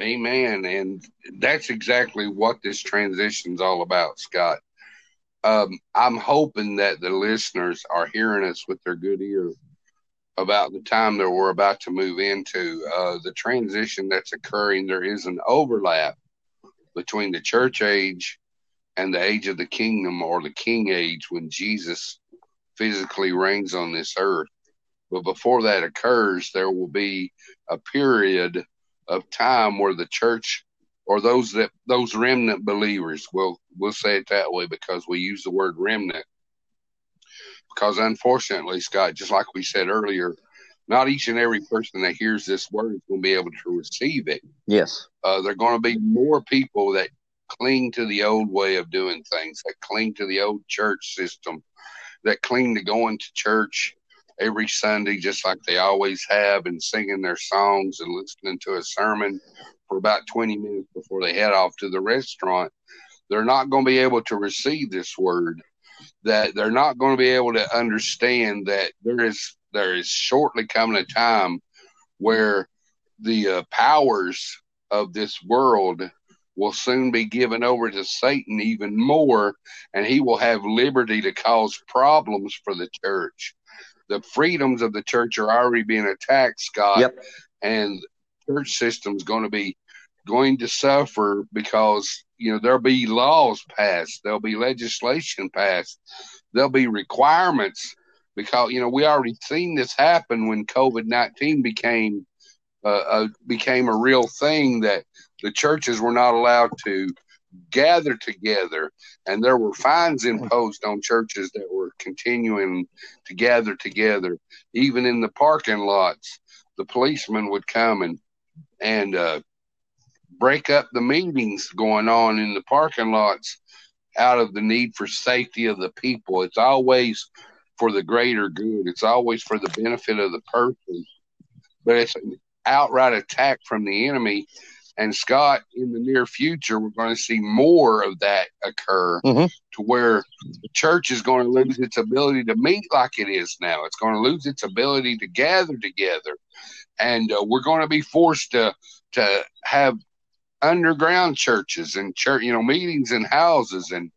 [SPEAKER 1] Amen. And that's exactly what this transition is all about, Scott. Um, I'm hoping that the listeners are hearing us with their good ear about the time that we're about to move into uh, the transition that's occurring. There is an overlap between the church age and the age of the kingdom or the king age when Jesus physically reigns on this earth. But before that occurs, there will be a period of time where the church or those that those remnant believers will we'll say it that way because we use the word remnant. Because unfortunately, Scott, just like we said earlier, not each and every person that hears this word is going to be able to receive it.
[SPEAKER 2] Yes.
[SPEAKER 1] Uh, there are going to be more people that cling to the old way of doing things, that cling to the old church system, that cling to going to church every Sunday just like they always have and singing their songs and listening to a sermon for about 20 minutes before they head off to the restaurant. They're not going to be able to receive this word. That they're not going to be able to understand that there is there is shortly coming a time where the uh, powers of this world will soon be given over to Satan even more, and he will have liberty to cause problems for the church. The freedoms of the church are already being attacked, Scott,
[SPEAKER 2] yep.
[SPEAKER 1] and church system's going to be going to suffer because you know there'll be laws passed, there'll be legislation passed, there'll be requirements because you know we already seen this happen when COVID nineteen became uh, uh, became a real thing that the churches were not allowed to gather together, and there were fines imposed on churches that were continuing to gather together, even in the parking lots. The policemen would come and and uh, break up the meetings going on in the parking lots out of the need for safety of the people. It's always for the greater good. It's always for the benefit of the person. But it's an outright attack from the enemy. And Scott, in the near future, we're going to see more of that occur
[SPEAKER 2] Mhm.
[SPEAKER 1] to where the church is going to lose its ability to meet like it is now. It's going to lose its ability to gather together. And uh, we're going to be forced to, to have underground churches and church, you know, meetings in houses and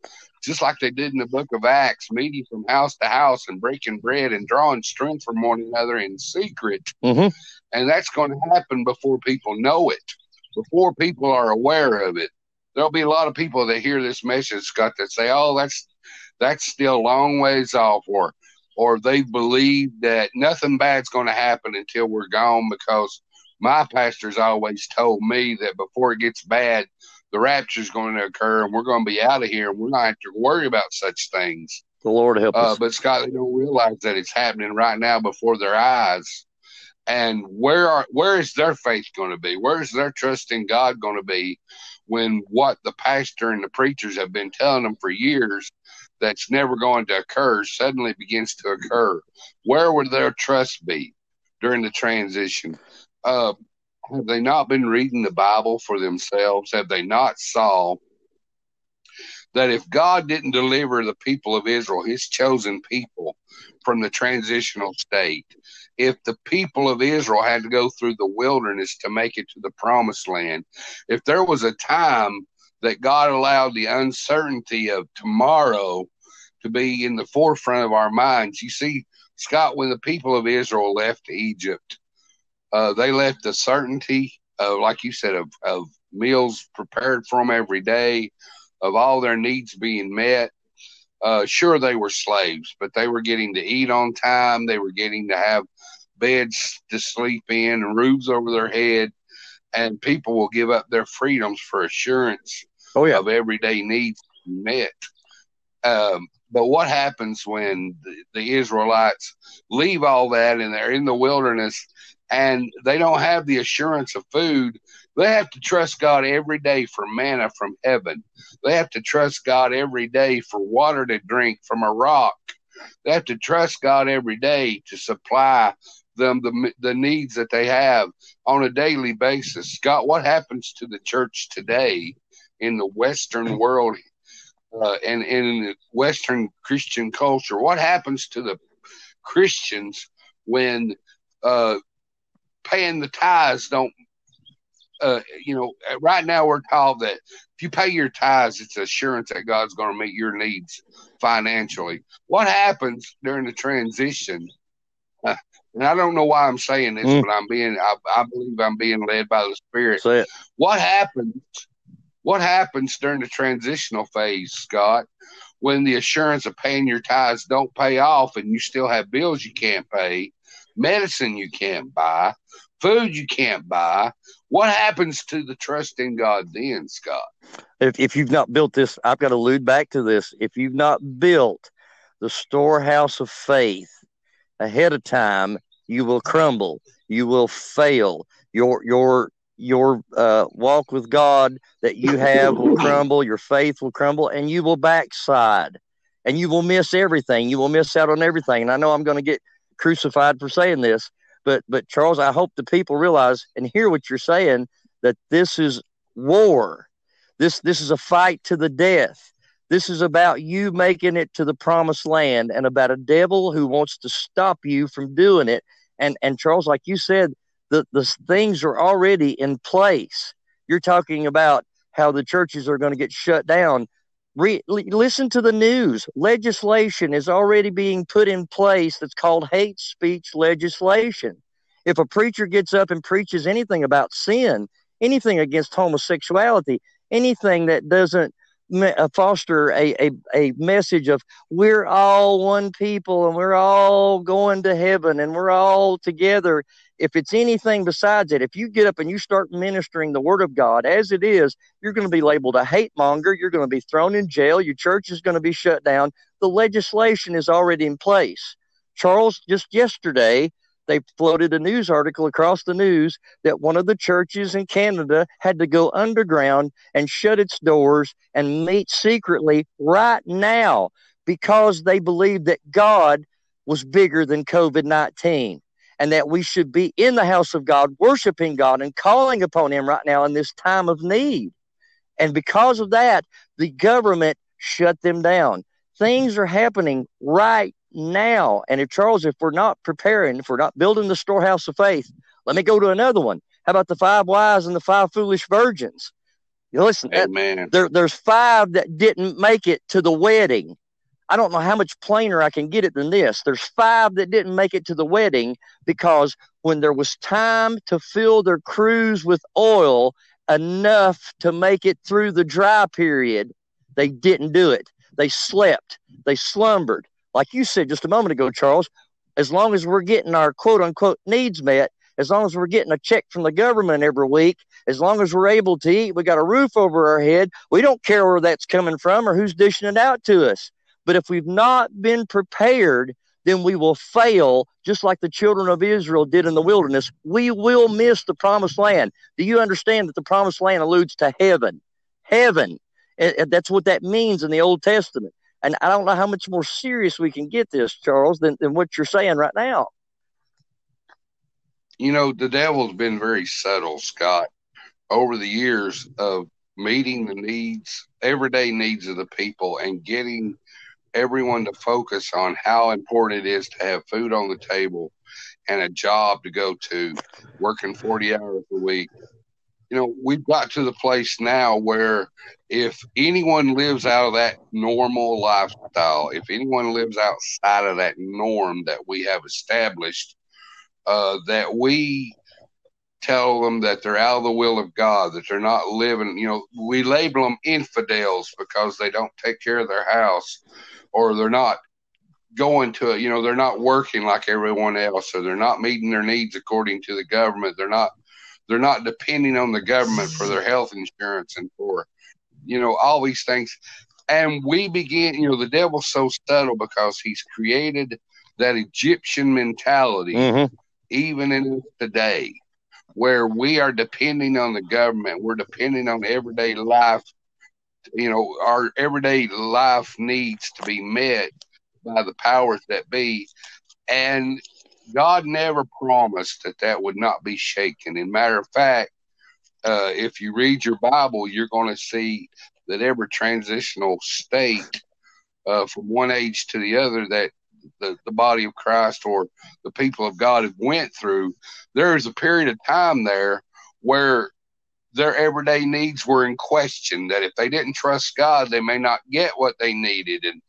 [SPEAKER 1] just like they did in the book of Acts, meeting from house to house and breaking bread and drawing strength from one another in secret.
[SPEAKER 2] Mhm.
[SPEAKER 1] And that's going to happen before people know it, before people are aware of it. There'll be a lot of people that hear this message, Scott, that say, "Oh, that's that's still a long ways off," or or they believe that nothing bad's going to happen until we're gone because my pastor's always told me that before it gets bad, the rapture's going to occur and we're going to be out of here and we're not have to worry about such things.
[SPEAKER 2] The Lord help
[SPEAKER 1] Uh,
[SPEAKER 2] us.
[SPEAKER 1] but Scott, they don't realize that it's happening right now before their eyes. And where are where is their faith going to be? Where is their trust in God going to be when what the pastor and the preachers have been telling them for years that's never going to occur suddenly begins to occur? Where would their trust be during the transition? Uh, have they not been reading the Bible for themselves? Have they not saw that if God didn't deliver the people of Israel, his chosen people, from the transitional state, if the people of Israel had to go through the wilderness to make it to the promised land, if there was a time that God allowed the uncertainty of tomorrow to be in the forefront of our minds, you see, Scott, when the people of Israel left Egypt, uh, they left the certainty, uh, like you said, of, of meals prepared for them every day, of all their needs being met. Uh, sure, they were slaves, but they were getting to eat on time. They were getting to have beds to sleep in and roofs over their head. And people will give up their freedoms for assurance
[SPEAKER 2] Oh yeah.
[SPEAKER 1] of everyday needs met. Um, but what happens when the, the Israelites leave all that and they're in the wilderness and they don't have the assurance of food? They have to trust God every day for manna from heaven. They have to trust God every day for water to drink from a rock. They have to trust God every day to supply them the, the needs that they have on a daily basis. Scott, what happens to the church today in the Western *clears throat* world uh, and, and in the Western Christian culture? What happens to the Christians when uh, paying the tithes don't uh, you know, right now we're taught that if you pay your tithes, it's assurance that God's going to meet your needs financially. What happens during the transition? Uh, and I don't know why I'm saying this,
[SPEAKER 2] Mm.
[SPEAKER 1] but I'm being, I, I believe I'm being led by the Spirit. What happens? What happens during the transitional phase, Scott, when the assurance of paying your tithes don't pay off and you still have bills you can't pay, medicine you can't buy, food you can't buy? What happens to the trust in God then, Scott?
[SPEAKER 2] if, if you've not built this, I've got to allude back to this. If you've not built the storehouse of faith ahead of time, you will crumble. You will fail. Your your your uh, walk with God that you have will crumble. Your faith will crumble, and you will backslide, and you will miss everything. You will miss out on everything. And I know I'm going to get crucified for saying this, but but Charles, I hope the people realize and hear what you're saying that this is war. This this is a fight to the death. This is about you making it to the promised land and about a devil who wants to stop you from doing it. And and Charles, like you said, the, the things are already in place. You're talking about how the churches are going to get shut down. Re, listen to the news. Legislation is already being put in place that's called hate speech legislation. If a preacher gets up and preaches anything about sin, anything against homosexuality, anything that doesn't uh, foster a, a, a message of we're all one people and we're all going to heaven and we're all together. If it's anything besides it, if you get up and you start ministering the word of God as it is, you're going to be labeled a hate monger. You're going to be thrown in jail. Your church is going to be shut down. The legislation is already in place. Charles, just yesterday, they floated a news article across the news that one of the churches in Canada had to go underground and shut its doors and meet secretly right now because they believed that God was bigger than COVID 19 and that we should be in the house of God, worshiping God and calling upon Him right now in this time of need. And because of that, the government shut them down. Things are happening right now. And if Charles, if we're not preparing, if we're not building the storehouse of faith, let me go to another one. How about the five wise and the five foolish virgins? You listen, that, there, there's five that didn't make it to the wedding. I don't know how much plainer I can get it than this. There's five that didn't make it to the wedding because when there was time to fill their cruse with oil enough to make it through the dry period, they didn't do it. They slept, they slumbered, like you said just a moment ago, Charles, as long as we're getting our quote unquote needs met, as long as we're getting a check from the government every week, as long as we're able to eat, we got a roof over our head, we don't care where that's coming from or who's dishing it out to us. But if we've not been prepared, then we will fail just like the children of Israel did in the wilderness. We will miss the promised land. Do you understand that the promised land alludes to heaven? Heaven. And that's what that means in the Old Testament. And I don't know how much more serious we can get this, Charles, than, than what you're saying right now.
[SPEAKER 1] You know, the devil's been very subtle, Scott, over the years of meeting the needs, everyday needs of the people, and getting everyone to focus on how important it is to have food on the table and a job to go to, working 40 hours a week, you know, we've got to the place now where if anyone lives out of that normal lifestyle, if anyone lives outside of that norm that we have established, uh, that we tell them that they're out of the will of God, that they're not living, you know, we label them infidels because they don't take care of their house or they're not going to you know, they're not working like everyone else or they're not meeting their needs according to the government. They're not they're not depending on the government for their health insurance and for, you know, all these things. And we begin, you know, the devil's so subtle because he's created that Egyptian mentality, mm-hmm. even in today, where we are depending on the government, we're depending on everyday life. You know, our everyday life needs to be met by the powers that be. And God never promised that that would not be shaken. In matter of fact, uh, if you read your Bible, you're going to see that every transitional state uh, from one age to the other that the, the body of Christ or the people of God have went through, there is a period of time there where their everyday needs were in question. That if they didn't trust God, they may not get what they needed, and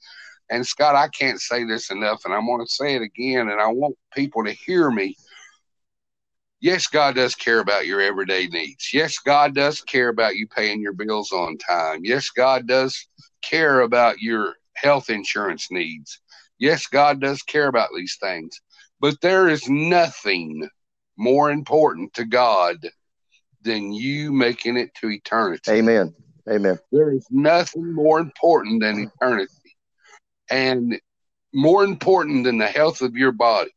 [SPEAKER 1] and Scott, I can't say this enough, and I'm going to say it again, and I want people to hear me. Yes, God does care about your everyday needs. Yes, God does care about you paying your bills on time. Yes, God does care about your health insurance needs. Yes, God does care about these things. But there is nothing more important to God than you making it to eternity.
[SPEAKER 2] Amen. Amen.
[SPEAKER 1] There is nothing more important than eternity and more important than the health of your body,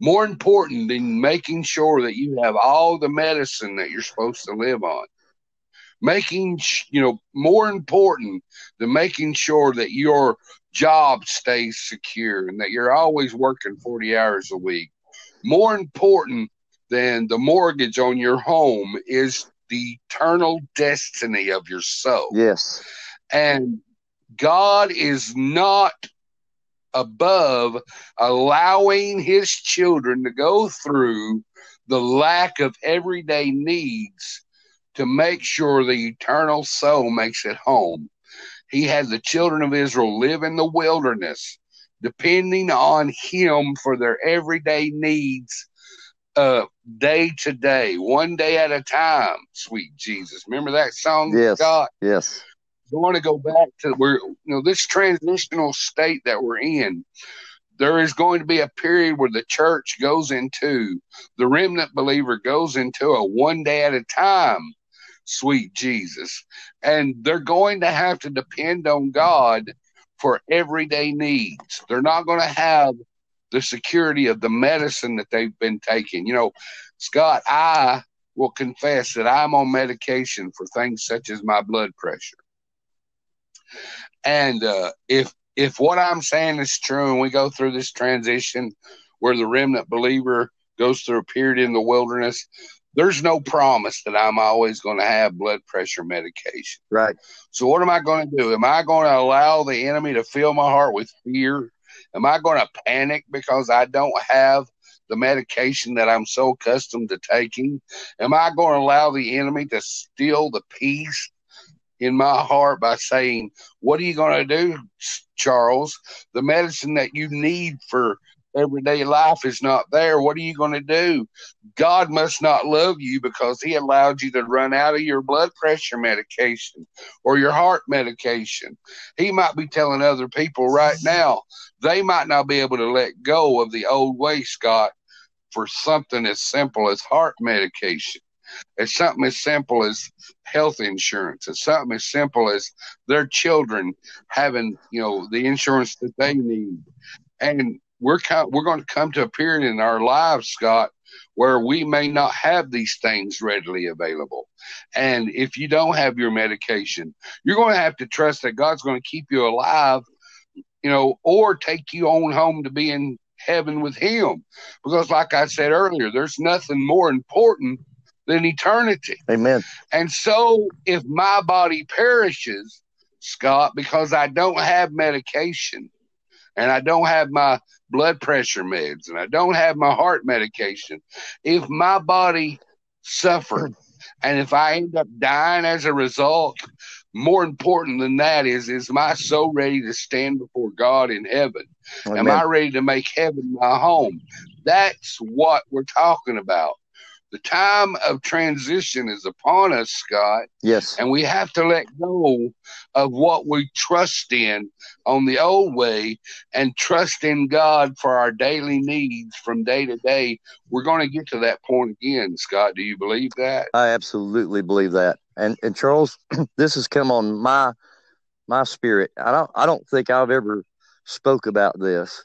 [SPEAKER 1] more important than making sure that you have all the medicine that you're supposed to live on, making, you know, more important than making sure that your job stays secure and that you're always working 40 hours a week, more important than the mortgage on your home is the eternal destiny of your soul.
[SPEAKER 2] Yes.
[SPEAKER 1] And God is not above allowing his children to go through the lack of everyday needs to make sure the eternal soul makes it home. He had the children of Israel live in the wilderness, depending on him for their everyday needs uh, day to day, one day at a time, sweet Jesus. Remember that song,
[SPEAKER 2] yes,
[SPEAKER 1] Scott?
[SPEAKER 2] Yes
[SPEAKER 1] going to go back to where you know this transitional state that we're in. There is going to be a period where the church goes into the remnant believer goes into a one day at a time, sweet Jesus, and they're going to have to depend on God for everyday needs. They're not going to have the security of the medicine that they've been taking. You know, Scott, I will confess that I'm on medication for things such as my blood pressure. And uh, if if what I'm saying is true, and we go through this transition where the remnant believer goes through a period in the wilderness, there's no promise that I'm always going to have blood pressure medication.
[SPEAKER 2] Right.
[SPEAKER 1] So what am I going to do? Am I going to allow the enemy to fill my heart with fear? Am I going to panic because I don't have the medication that I'm so accustomed to taking? Am I going to allow the enemy to steal the peace in my heart by saying, What are you going to do, Charles? The medicine that you need for everyday life is not there. What are you going to do? God must not love you because He allowed you to run out of your blood pressure medication or your heart medication. He might be telling other people right now they might not be able to let go of the old way, Scott, for something as simple as heart medication. It's something as simple as health insurance. It's something as simple as their children having, you know, the insurance that they need. And we're we're going to come to a period in our lives, Scott, where we may not have these things readily available. And if you don't have your medication, you're going to have to trust that God's going to keep you alive, you know, or take you on home to be in heaven with Him. Because, like I said earlier, there's nothing more important than eternity.
[SPEAKER 2] Amen.
[SPEAKER 1] And so, if my body perishes, Scott, because I don't have medication and I don't have my blood pressure meds and I don't have my heart medication, if my body suffered and if I end up dying as a result, more important than that is is my soul ready to stand before God in heaven? Amen. Am I ready to make heaven my home? That's what we're talking about. The time of transition is upon us, Scott.
[SPEAKER 2] Yes.
[SPEAKER 1] And we have to let go of what we trust in on the old way and trust in God for our daily needs from day to day. We're going to get to that point again, Scott. Do you believe that?
[SPEAKER 2] I absolutely believe that. And and Charles, *clears throat* this has come on my my spirit. I don't I don't think I've ever spoke about this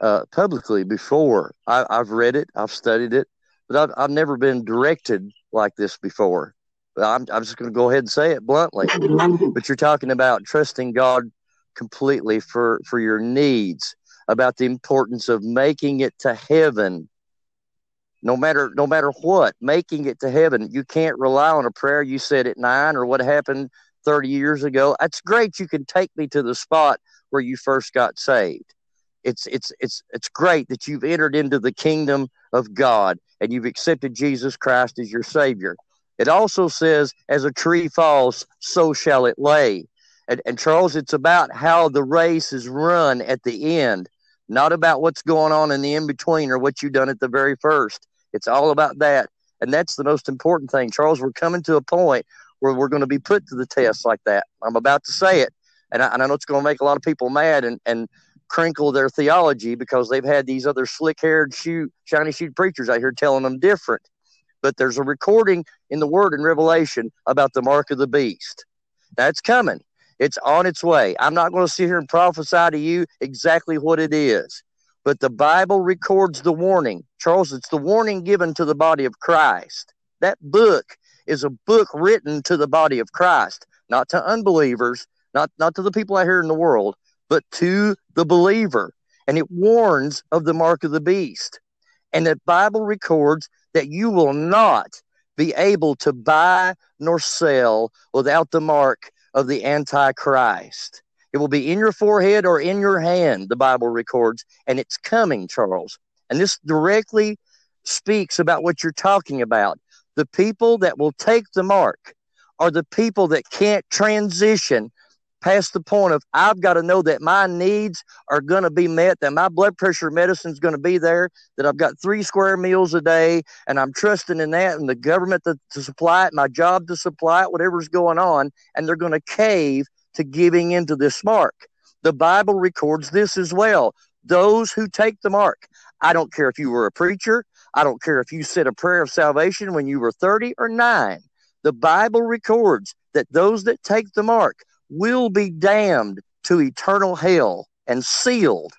[SPEAKER 2] uh, publicly before. I, I've read it, I've studied it, but I've, I've never been directed like this before. I'm, I'm just going to go ahead and say it bluntly. but you're talking about trusting God completely for, for your needs, about the importance of making it to heaven. No matter no matter what, making it to heaven. You can't rely on a prayer you said at nine or what happened 30 years ago. That's great. You can take me to the spot where you first got saved. It's it's it's it's great that you've entered into the kingdom of God and you've accepted Jesus Christ as your Savior. It also says, as a tree falls, so shall it lay. And, and Charles, it's about how the race is run at the end, not about what's going on in the in between or what you've done at the very first. It's all about that. And that's the most important thing. Charles, we're coming to a point where we're going to be put to the test like that. I'm about to say it. And I, and I know it's going to make a lot of people mad. And, and crinkle their theology because they've had these other slick haired shoe shiny shoe preachers out here telling them different. But there's a recording in the word in Revelation about the mark of the beast. That's coming. It's on its way. I'm not going to sit here and prophesy to you exactly what it is. But the Bible records the warning. Charles, it's the warning given to the body of Christ. That book is a book written to the body of Christ, not to unbelievers, not, not to the people out here in the world, but to the believer. And it warns of the mark of the beast. And the Bible records that you will not be able to buy nor sell without the mark of the Antichrist. It will be in your forehead or in your hand, the Bible records, and it's coming, Charles. And this directly speaks about what you're talking about. The people that will take the mark are the people that can't transition past the point of I've got to know that my needs are going to be met, that my blood pressure medicine is going to be there, that I've got three square meals a day, and I'm trusting in that and the government to, to supply it, my job to supply it, whatever's going on, and they're going to cave to giving into this mark. The Bible records this as well. Those who take the mark. I don't care if you were a preacher. I don't care if you said a prayer of salvation when you were 30 or 9. The Bible records that those that take the mark will be damned to eternal hell and sealed.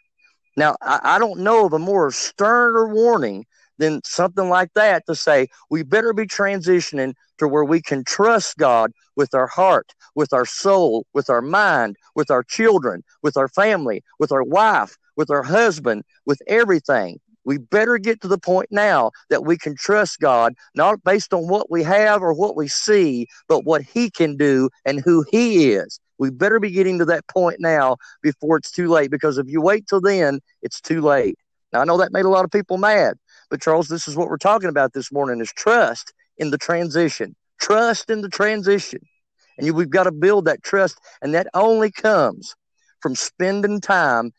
[SPEAKER 2] Now, I, I don't know of a more sterner warning than something like that to say we better be transitioning to where we can trust God with our heart, with our soul, with our mind, with our children, with our family, with our wife, with our husband, with everything. We better get to the point now that we can trust God, not based on what we have or what we see, but what He can do and who He is. We better be getting to that point now before it's too late, because if you wait till then, it's too late. Now, I know that made a lot of people mad, but Charles, this is what we're talking about this morning is trust in the transition. Trust in the transition. And you, we've got to build that trust, and that only comes from spending time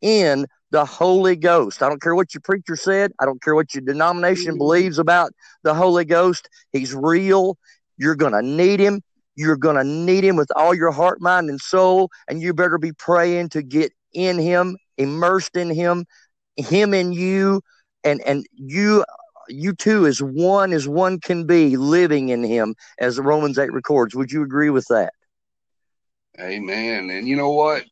[SPEAKER 2] in the Holy Ghost. I don't care what your preacher said. I don't care what your denomination mm-hmm. believes about the Holy Ghost. He's real. You're going to need him. You're going to need him with all your heart, mind, and soul. And you better be praying to get in him, immersed in him, him in you, and, and you you two as one as one can be living in him as romans 8 records would you agree with that
[SPEAKER 1] amen and you know what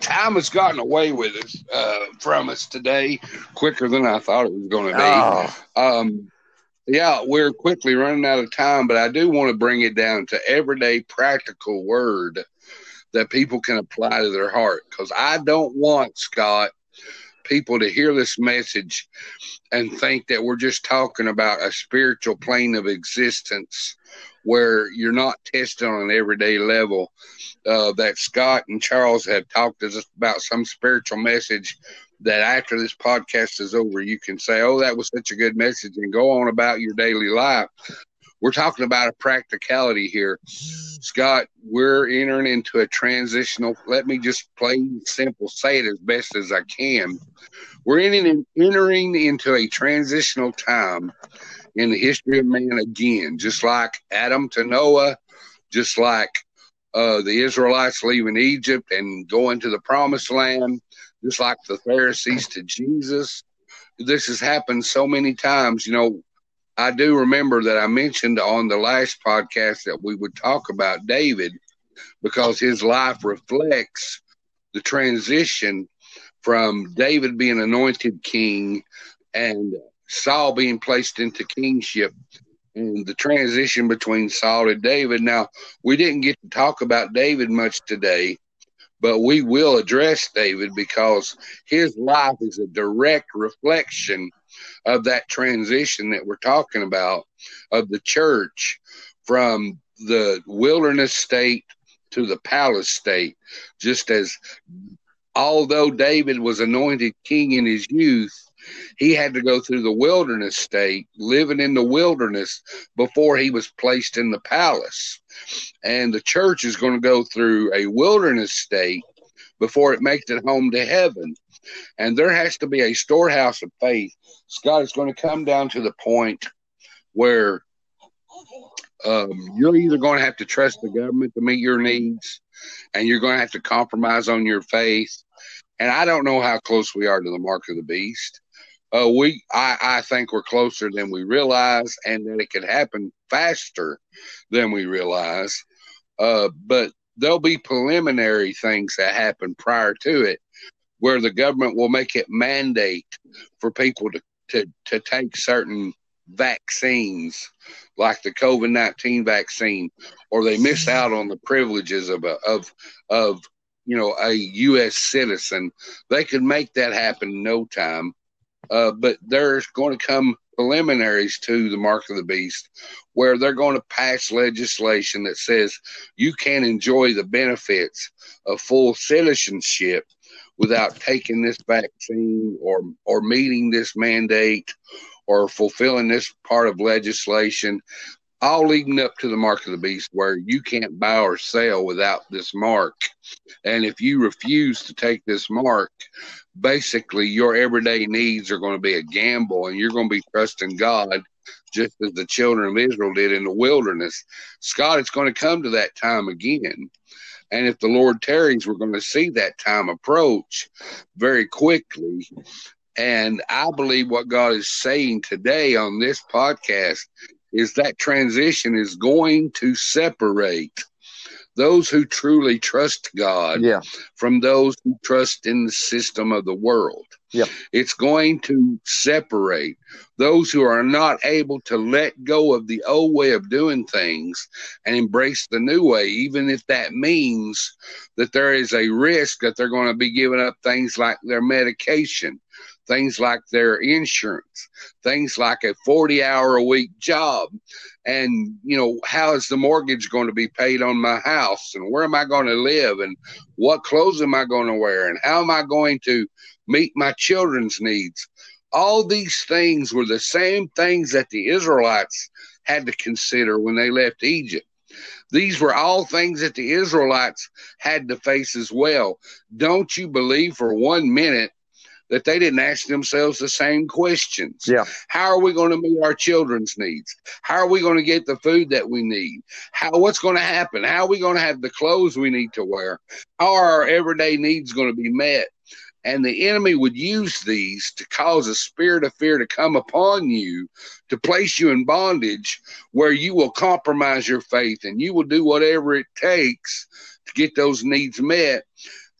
[SPEAKER 1] time has gotten away with us uh, from us today quicker than i thought it was going to be oh. um, yeah we're quickly running out of time but i do want to bring it down to everyday practical word that people can apply to their heart because i don't want scott people to hear this message and think that we're just talking about a spiritual plane of existence where you're not tested on an everyday level. Uh, that Scott and Charles have talked about some spiritual message that after this podcast is over, you can say, Oh, that was such a good message, and go on about your daily life. We're talking about a practicality here. Scott, we're entering into a transitional. Let me just plain simple say it as best as I can. We're in, entering into a transitional time in the history of man again, just like Adam to Noah, just like uh, the Israelites leaving Egypt and going to the promised land, just like the Pharisees to Jesus. This has happened so many times. You know, I do remember that I mentioned on the last podcast that we would talk about David because his life reflects the transition from David being anointed king and Saul being placed into kingship and the transition between Saul and David. Now, we didn't get to talk about David much today, but we will address David because his life is a direct reflection of that transition that we're talking about of the church from the wilderness state to the palace state, just as although David was anointed king in his youth, he had to go through the wilderness state, living in the wilderness before he was placed in the palace. And the church is going to go through a wilderness state before it makes it home to heaven. And there has to be a storehouse of faith. Scott, it's going to come down to the point where um, you're either going to have to trust the government to meet your needs and you're going to have to compromise on your faith. And I don't know how close we are to the mark of the beast. Uh, we, I, I think we're closer than we realize, and that it could happen faster than we realize. Uh, but there'll be preliminary things that happen prior to it where the government will make it mandate for people to, to, to take certain vaccines like the COVID 19 vaccine, or they miss out on the privileges of, a, of, of, you know, a U.S. citizen. They could make that happen in no time. Uh, but there's going to come preliminaries to the mark of the beast where they're going to pass legislation that says you can enjoy the benefits of full citizenship without taking this vaccine or or meeting this mandate or fulfilling this part of legislation all leading up to the mark of the beast where you can't buy or sell without this mark. And if you refuse to take this mark basically your everyday needs are going to be a gamble and you're going to be trusting god just as the children of israel did in the wilderness. Scott it's going to come to that time again And if the Lord tarries, we're going to see that time approach very quickly. And I believe what God is saying today on this podcast is that transition is going to separate those who truly trust God
[SPEAKER 2] Yeah.
[SPEAKER 1] from those who trust in the system of the world.
[SPEAKER 2] Yep.
[SPEAKER 1] It's going to separate those who are not able to let go of the old way of doing things and embrace the new way, even if that means that there is a risk that they're going to be giving up things like their medication, things like their insurance, things like a 40 hour a week job. And, you know, how is the mortgage going to be paid on my house? And where am I going to live? And what clothes am I going to wear? And how am I going to meet my children's needs? All these things were the same things that the Israelites had to consider when they left Egypt. These were all things that the Israelites had to face as well. Don't you believe for one minute that they didn't ask themselves the same questions?
[SPEAKER 2] Yeah.
[SPEAKER 1] How are we going to meet our children's needs? How are we going to get the food that we need? How what's going to happen? How are we going to have the clothes we need to wear? How are our everyday needs going to be met? And the enemy would use these to cause a spirit of fear to come upon you, to place you in bondage where you will compromise your faith and you will do whatever it takes to get those needs met.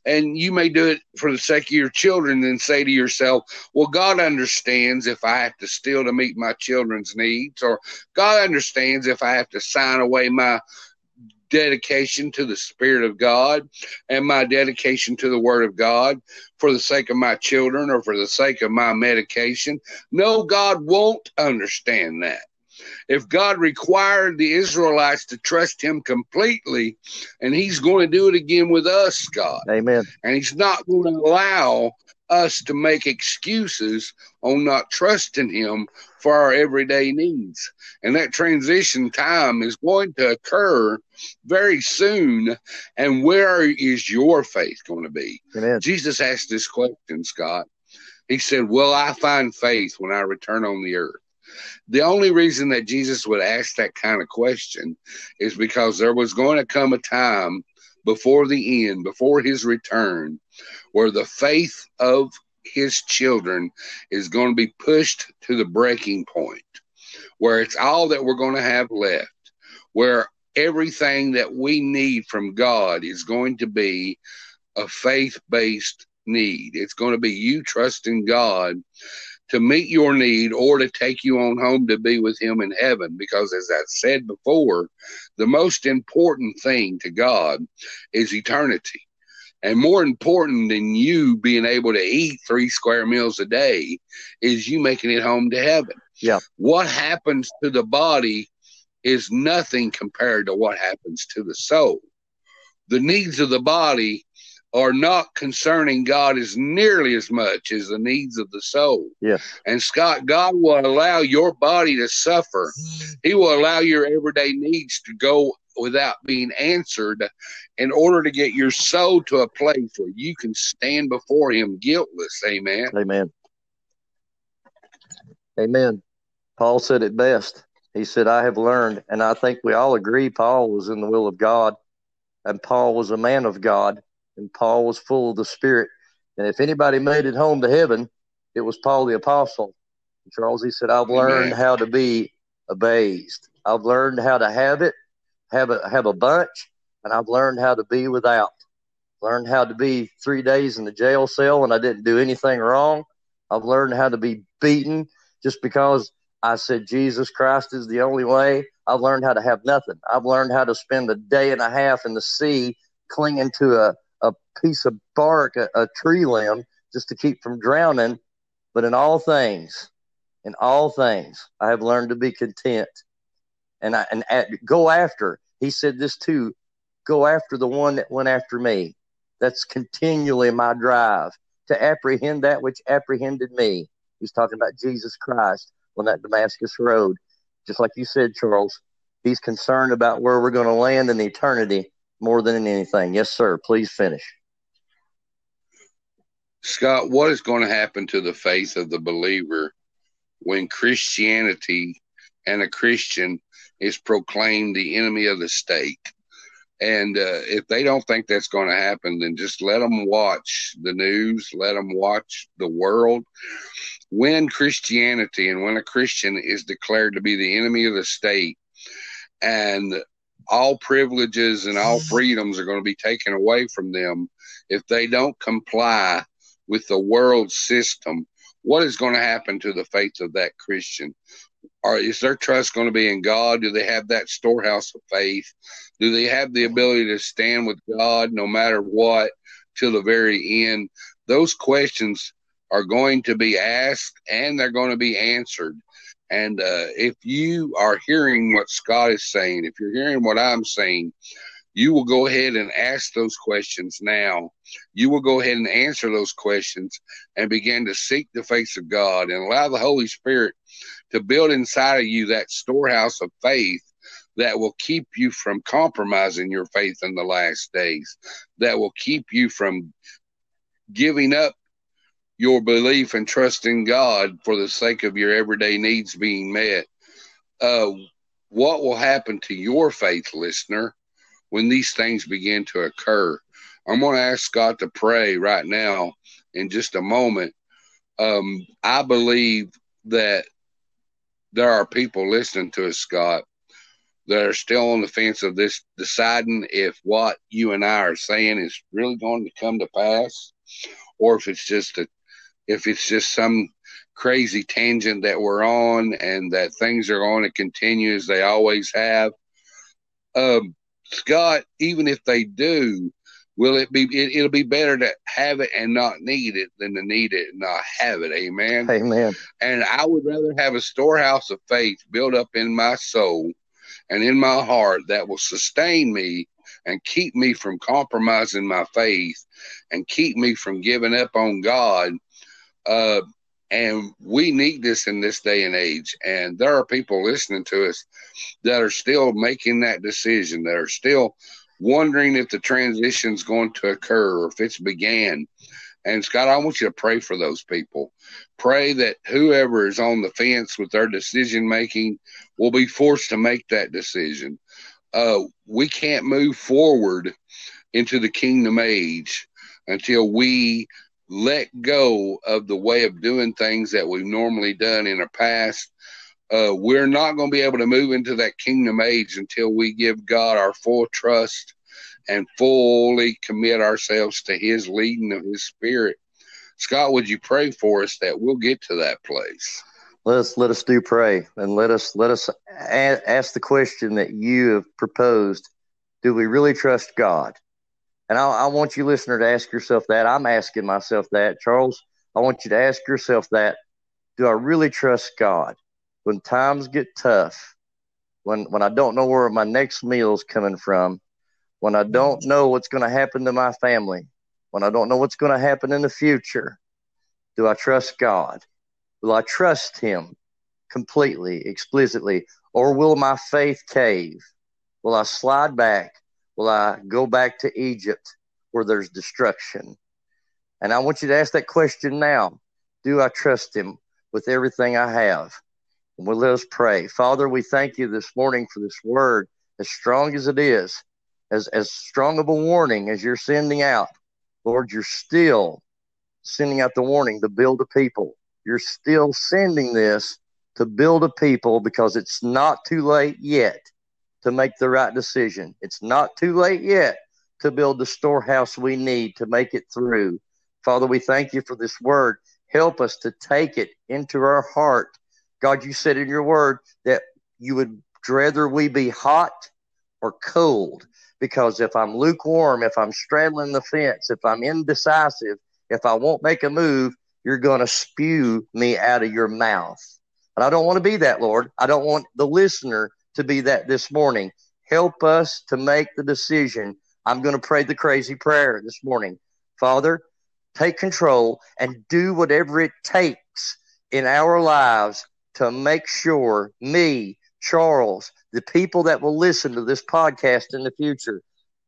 [SPEAKER 1] And you may do it for the sake of your children and say to yourself, well, God understands if I have to steal to meet my children's needs, or God understands if I have to sign away my dedication to the Spirit of God and my dedication to the Word of God for the sake of my children or for the sake of my medication. No, God won't understand that. If God required the Israelites to trust Him completely, and He's going to do it again with us, God,
[SPEAKER 2] Amen.
[SPEAKER 1] and He's not going to allow us to make excuses on not trusting Him for our everyday needs. And that transition time is going to occur very soon. And where is your faith going to be?
[SPEAKER 2] Amen.
[SPEAKER 1] Jesus asked this question, Scott. He said, Will I find faith when I return on the earth? The only reason that Jesus would ask that kind of question is because there was going to come a time before the end, before his return, where the faith of his children is going to be pushed to the breaking point, where it's all that we're going to have left, where everything that we need from God is going to be a faith based need. It's going to be you trusting God to meet your need or to take you on home to be with Him in heaven. Because, as I said before, the most important thing to God is eternity. And more important than you being able to eat three square meals a day is you making it home to heaven.
[SPEAKER 2] Yeah.
[SPEAKER 1] What happens to the body is nothing compared to what happens to the soul. The needs of the body are not concerning God as nearly as much as the needs of the soul.
[SPEAKER 2] Yes.
[SPEAKER 1] And Scott, God will allow your body to suffer. He will allow your everyday needs to go without being answered in order to get your soul to a place where you can stand before Him guiltless. Amen.
[SPEAKER 2] Amen. Amen. Paul said it best. He said, I have learned, and I think we all agree Paul was in the will of God, and Paul was a man of God, and Paul was full of the Spirit. And if anybody made it home to heaven, it was Paul the Apostle. Charles, he said, I've learned
[SPEAKER 1] Amen.
[SPEAKER 2] how to be abased. I've learned how to have it, have a have a bunch, and I've learned how to be without. Learned how to be three days in the jail cell and I didn't do anything wrong. I've learned how to be beaten just because I said Jesus Christ is the only way. I've learned how to have nothing. I've learned how to spend a day and a half in the sea clinging to a, a piece of bark, a, a tree limb, just to keep from drowning. But in all things, in all things, I have learned to be content. And I and at, go after. He said this too. Go after the one that went after me. That's continually my drive to apprehend that which apprehended me. He's talking about Jesus Christ on that Damascus road. Just like you said, Charles, he's concerned about where we're going to land in eternity more than anything. Yes, sir. Please finish.
[SPEAKER 1] Scott, what is going to happen to the faith of the believer when Christianity and a Christian is proclaimed the enemy of the state? And uh, if they don't think that's going to happen, then just let them watch the news, let them watch the world. When Christianity and when a Christian is declared to be the enemy of the state, and all privileges and all *sighs* freedoms are going to be taken away from them if they don't comply with the world system, what is going to happen to the faith of that Christian? Or is their trust going to be in God? Do they have that storehouse of faith? Do they have the ability to stand with God no matter what till the very end? Those questions are going to be asked and they're going to be answered. And uh, if you are hearing what Scott is saying, if you're hearing what I'm saying, you will go ahead and ask those questions now. You will go ahead and answer those questions and begin to seek the face of God and allow the Holy Spirit to build inside of you that storehouse of faith that will keep you from compromising your faith in the last days, that will keep you from giving up your belief and trust in God for the sake of your everyday needs being met. Uh, what will happen to your faith, listener, when these things begin to occur? I'm going to ask God to pray right now in just a moment. Um, I believe that there are people listening to us, Scott, that are still on the fence of this, deciding if what you and I are saying is really going to come to pass, or if it's just a if it's just some crazy tangent that we're on and that things are going to continue as they always have. Um, Scott, even if they do, will it be? It, will be better to have it and not need it than to need it and not have it. Amen.
[SPEAKER 2] Amen.
[SPEAKER 1] And I would rather have a storehouse of faith built up in my soul and in my heart that will sustain me and keep me from compromising my faith and keep me from giving up on God uh, and we need this in this day and age. And there are people listening to us that are still making that decision, that are still wondering if the transition is going to occur or if it's began. And Scott, I want you to pray for those people. Pray that whoever is on the fence with their decision making will be forced to make that decision. Uh, we can't move forward into the kingdom age until we let go of the way of doing things that we've normally done in the past. Uh, we're not going to be able to move into that kingdom age until we give God our full trust and fully commit ourselves to His leading of His Spirit. Scott, would you pray for us that we'll get to that place?
[SPEAKER 2] Let us let us do pray and let us let us a- ask the question that you have proposed. Do we really trust God? And I, I want you, listener, to ask yourself that. I'm asking myself that. Charles, I want you to ask yourself that. Do I really trust God? When times get tough, when, when I don't know where my next meal is coming from, when I don't know what's going to happen to my family, when I don't know what's going to happen in the future, do I trust God? Will I trust Him completely, explicitly, or will my faith cave? Will I slide back Will I go back to Egypt where there's destruction? And I want you to ask that question now. Do I trust him with everything I have? And well, let us pray. Father, we thank you this morning for this word, as strong as it is, as, as strong of a warning as you're sending out. Lord, you're still sending out the warning to build a people. You're still sending this to build a people because it's not too late yet to make the right decision. It's not too late yet to build the storehouse we need to make it through. Father, we thank you for this word. Help us to take it into our heart. God, you said in your word that you would rather we be hot or cold. Because if I'm lukewarm, if I'm straddling the fence, if I'm indecisive, if I won't make a move, you're going to spew me out of your mouth. And I don't want to be that, Lord. I don't want the listener to be that this morning. Help us to make the decision. I'm going to pray the crazy prayer this morning. Father, take control and do whatever it takes in our lives to make sure me, Charles, the people that will listen to this podcast in the future,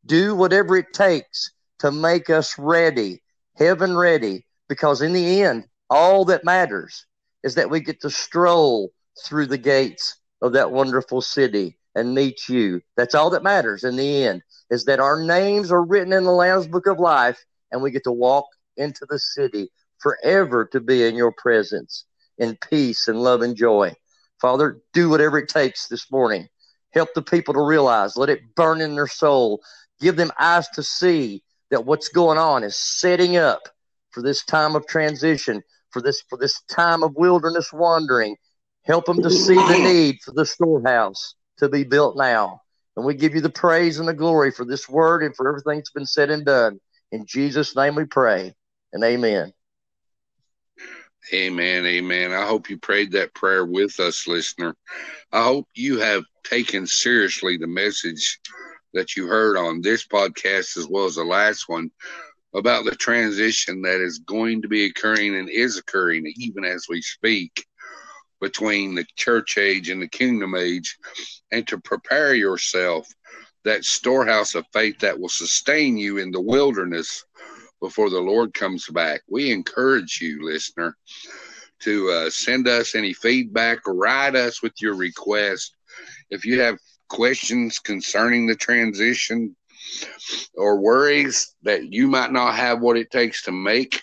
[SPEAKER 2] do whatever it takes to make us ready, heaven ready, because in the end, all that matters is that we get to stroll through the gates of that wonderful city and meet you. That's all that matters in the end is that our names are written in the Lamb's Book of Life and we get to walk into the city forever to be in your presence in peace and love and joy. Father, do whatever it takes this morning. Help the people to realize, let it burn in their soul. Give them eyes to see that what's going on is setting up for this time of transition, for this for this time of wilderness wandering. Help them to see the need for the storehouse to be built now. And we give you the praise and the glory for this word and for everything that's been said and done. In Jesus' name we pray and amen.
[SPEAKER 1] Amen. Amen. I hope you prayed that prayer with us, listener. I hope you have taken seriously the message that you heard on this podcast as well as the last one about the transition that is going to be occurring and is occurring even as we speak between the church age and the kingdom age and to prepare yourself that storehouse of faith that will sustain you in the wilderness before the Lord comes back. We encourage you, listener, to uh, send us any feedback or write us with your request. If you have questions concerning the transition or worries that you might not have what it takes to make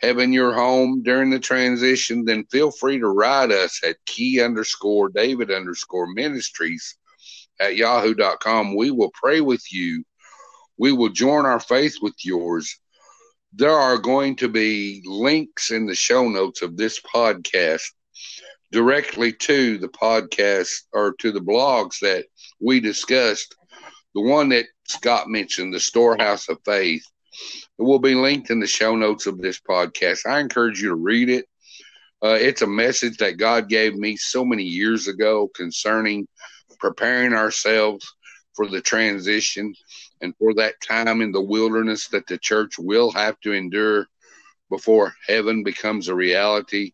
[SPEAKER 1] heaven your home during the transition, then feel free to write us at key underscore David underscore ministries at yahoo.com. We will pray with you. We will join our faith with yours. There are going to be links in the show notes of this podcast directly to the podcast or to the blogs that we discussed. The one that Scott mentioned, the Storehouse of Faith, it will be linked in the show notes of this podcast. I encourage you to read it. Uh, it's a message that God gave me so many years ago concerning preparing ourselves for the transition and for that time in the wilderness that the church will have to endure before heaven becomes a reality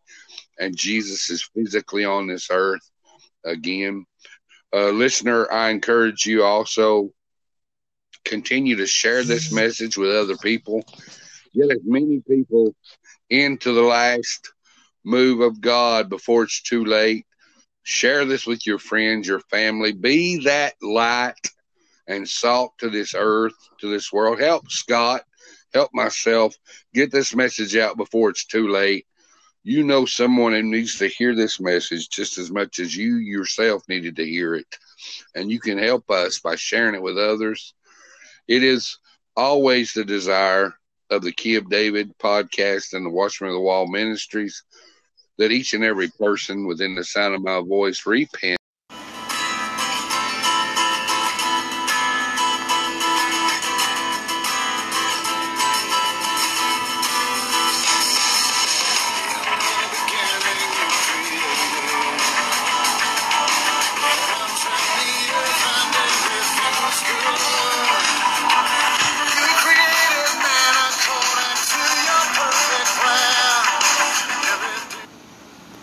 [SPEAKER 1] and Jesus is physically on this earth again. Uh, listener, I encourage you also continue to share this mm-hmm. message with other people. Get as many people into the last move of God before it's too late. Share this with your friends, your family. Be that light and salt to this earth, to this world. Help Scott, help myself get this message out before it's too late. You know someone who needs to hear this message just as much as you yourself needed to hear it. And you can help us by sharing it with others. It is always the desire of the Key of David podcast and the Watchman of the Wall ministries that each and every person within the sound of my voice repent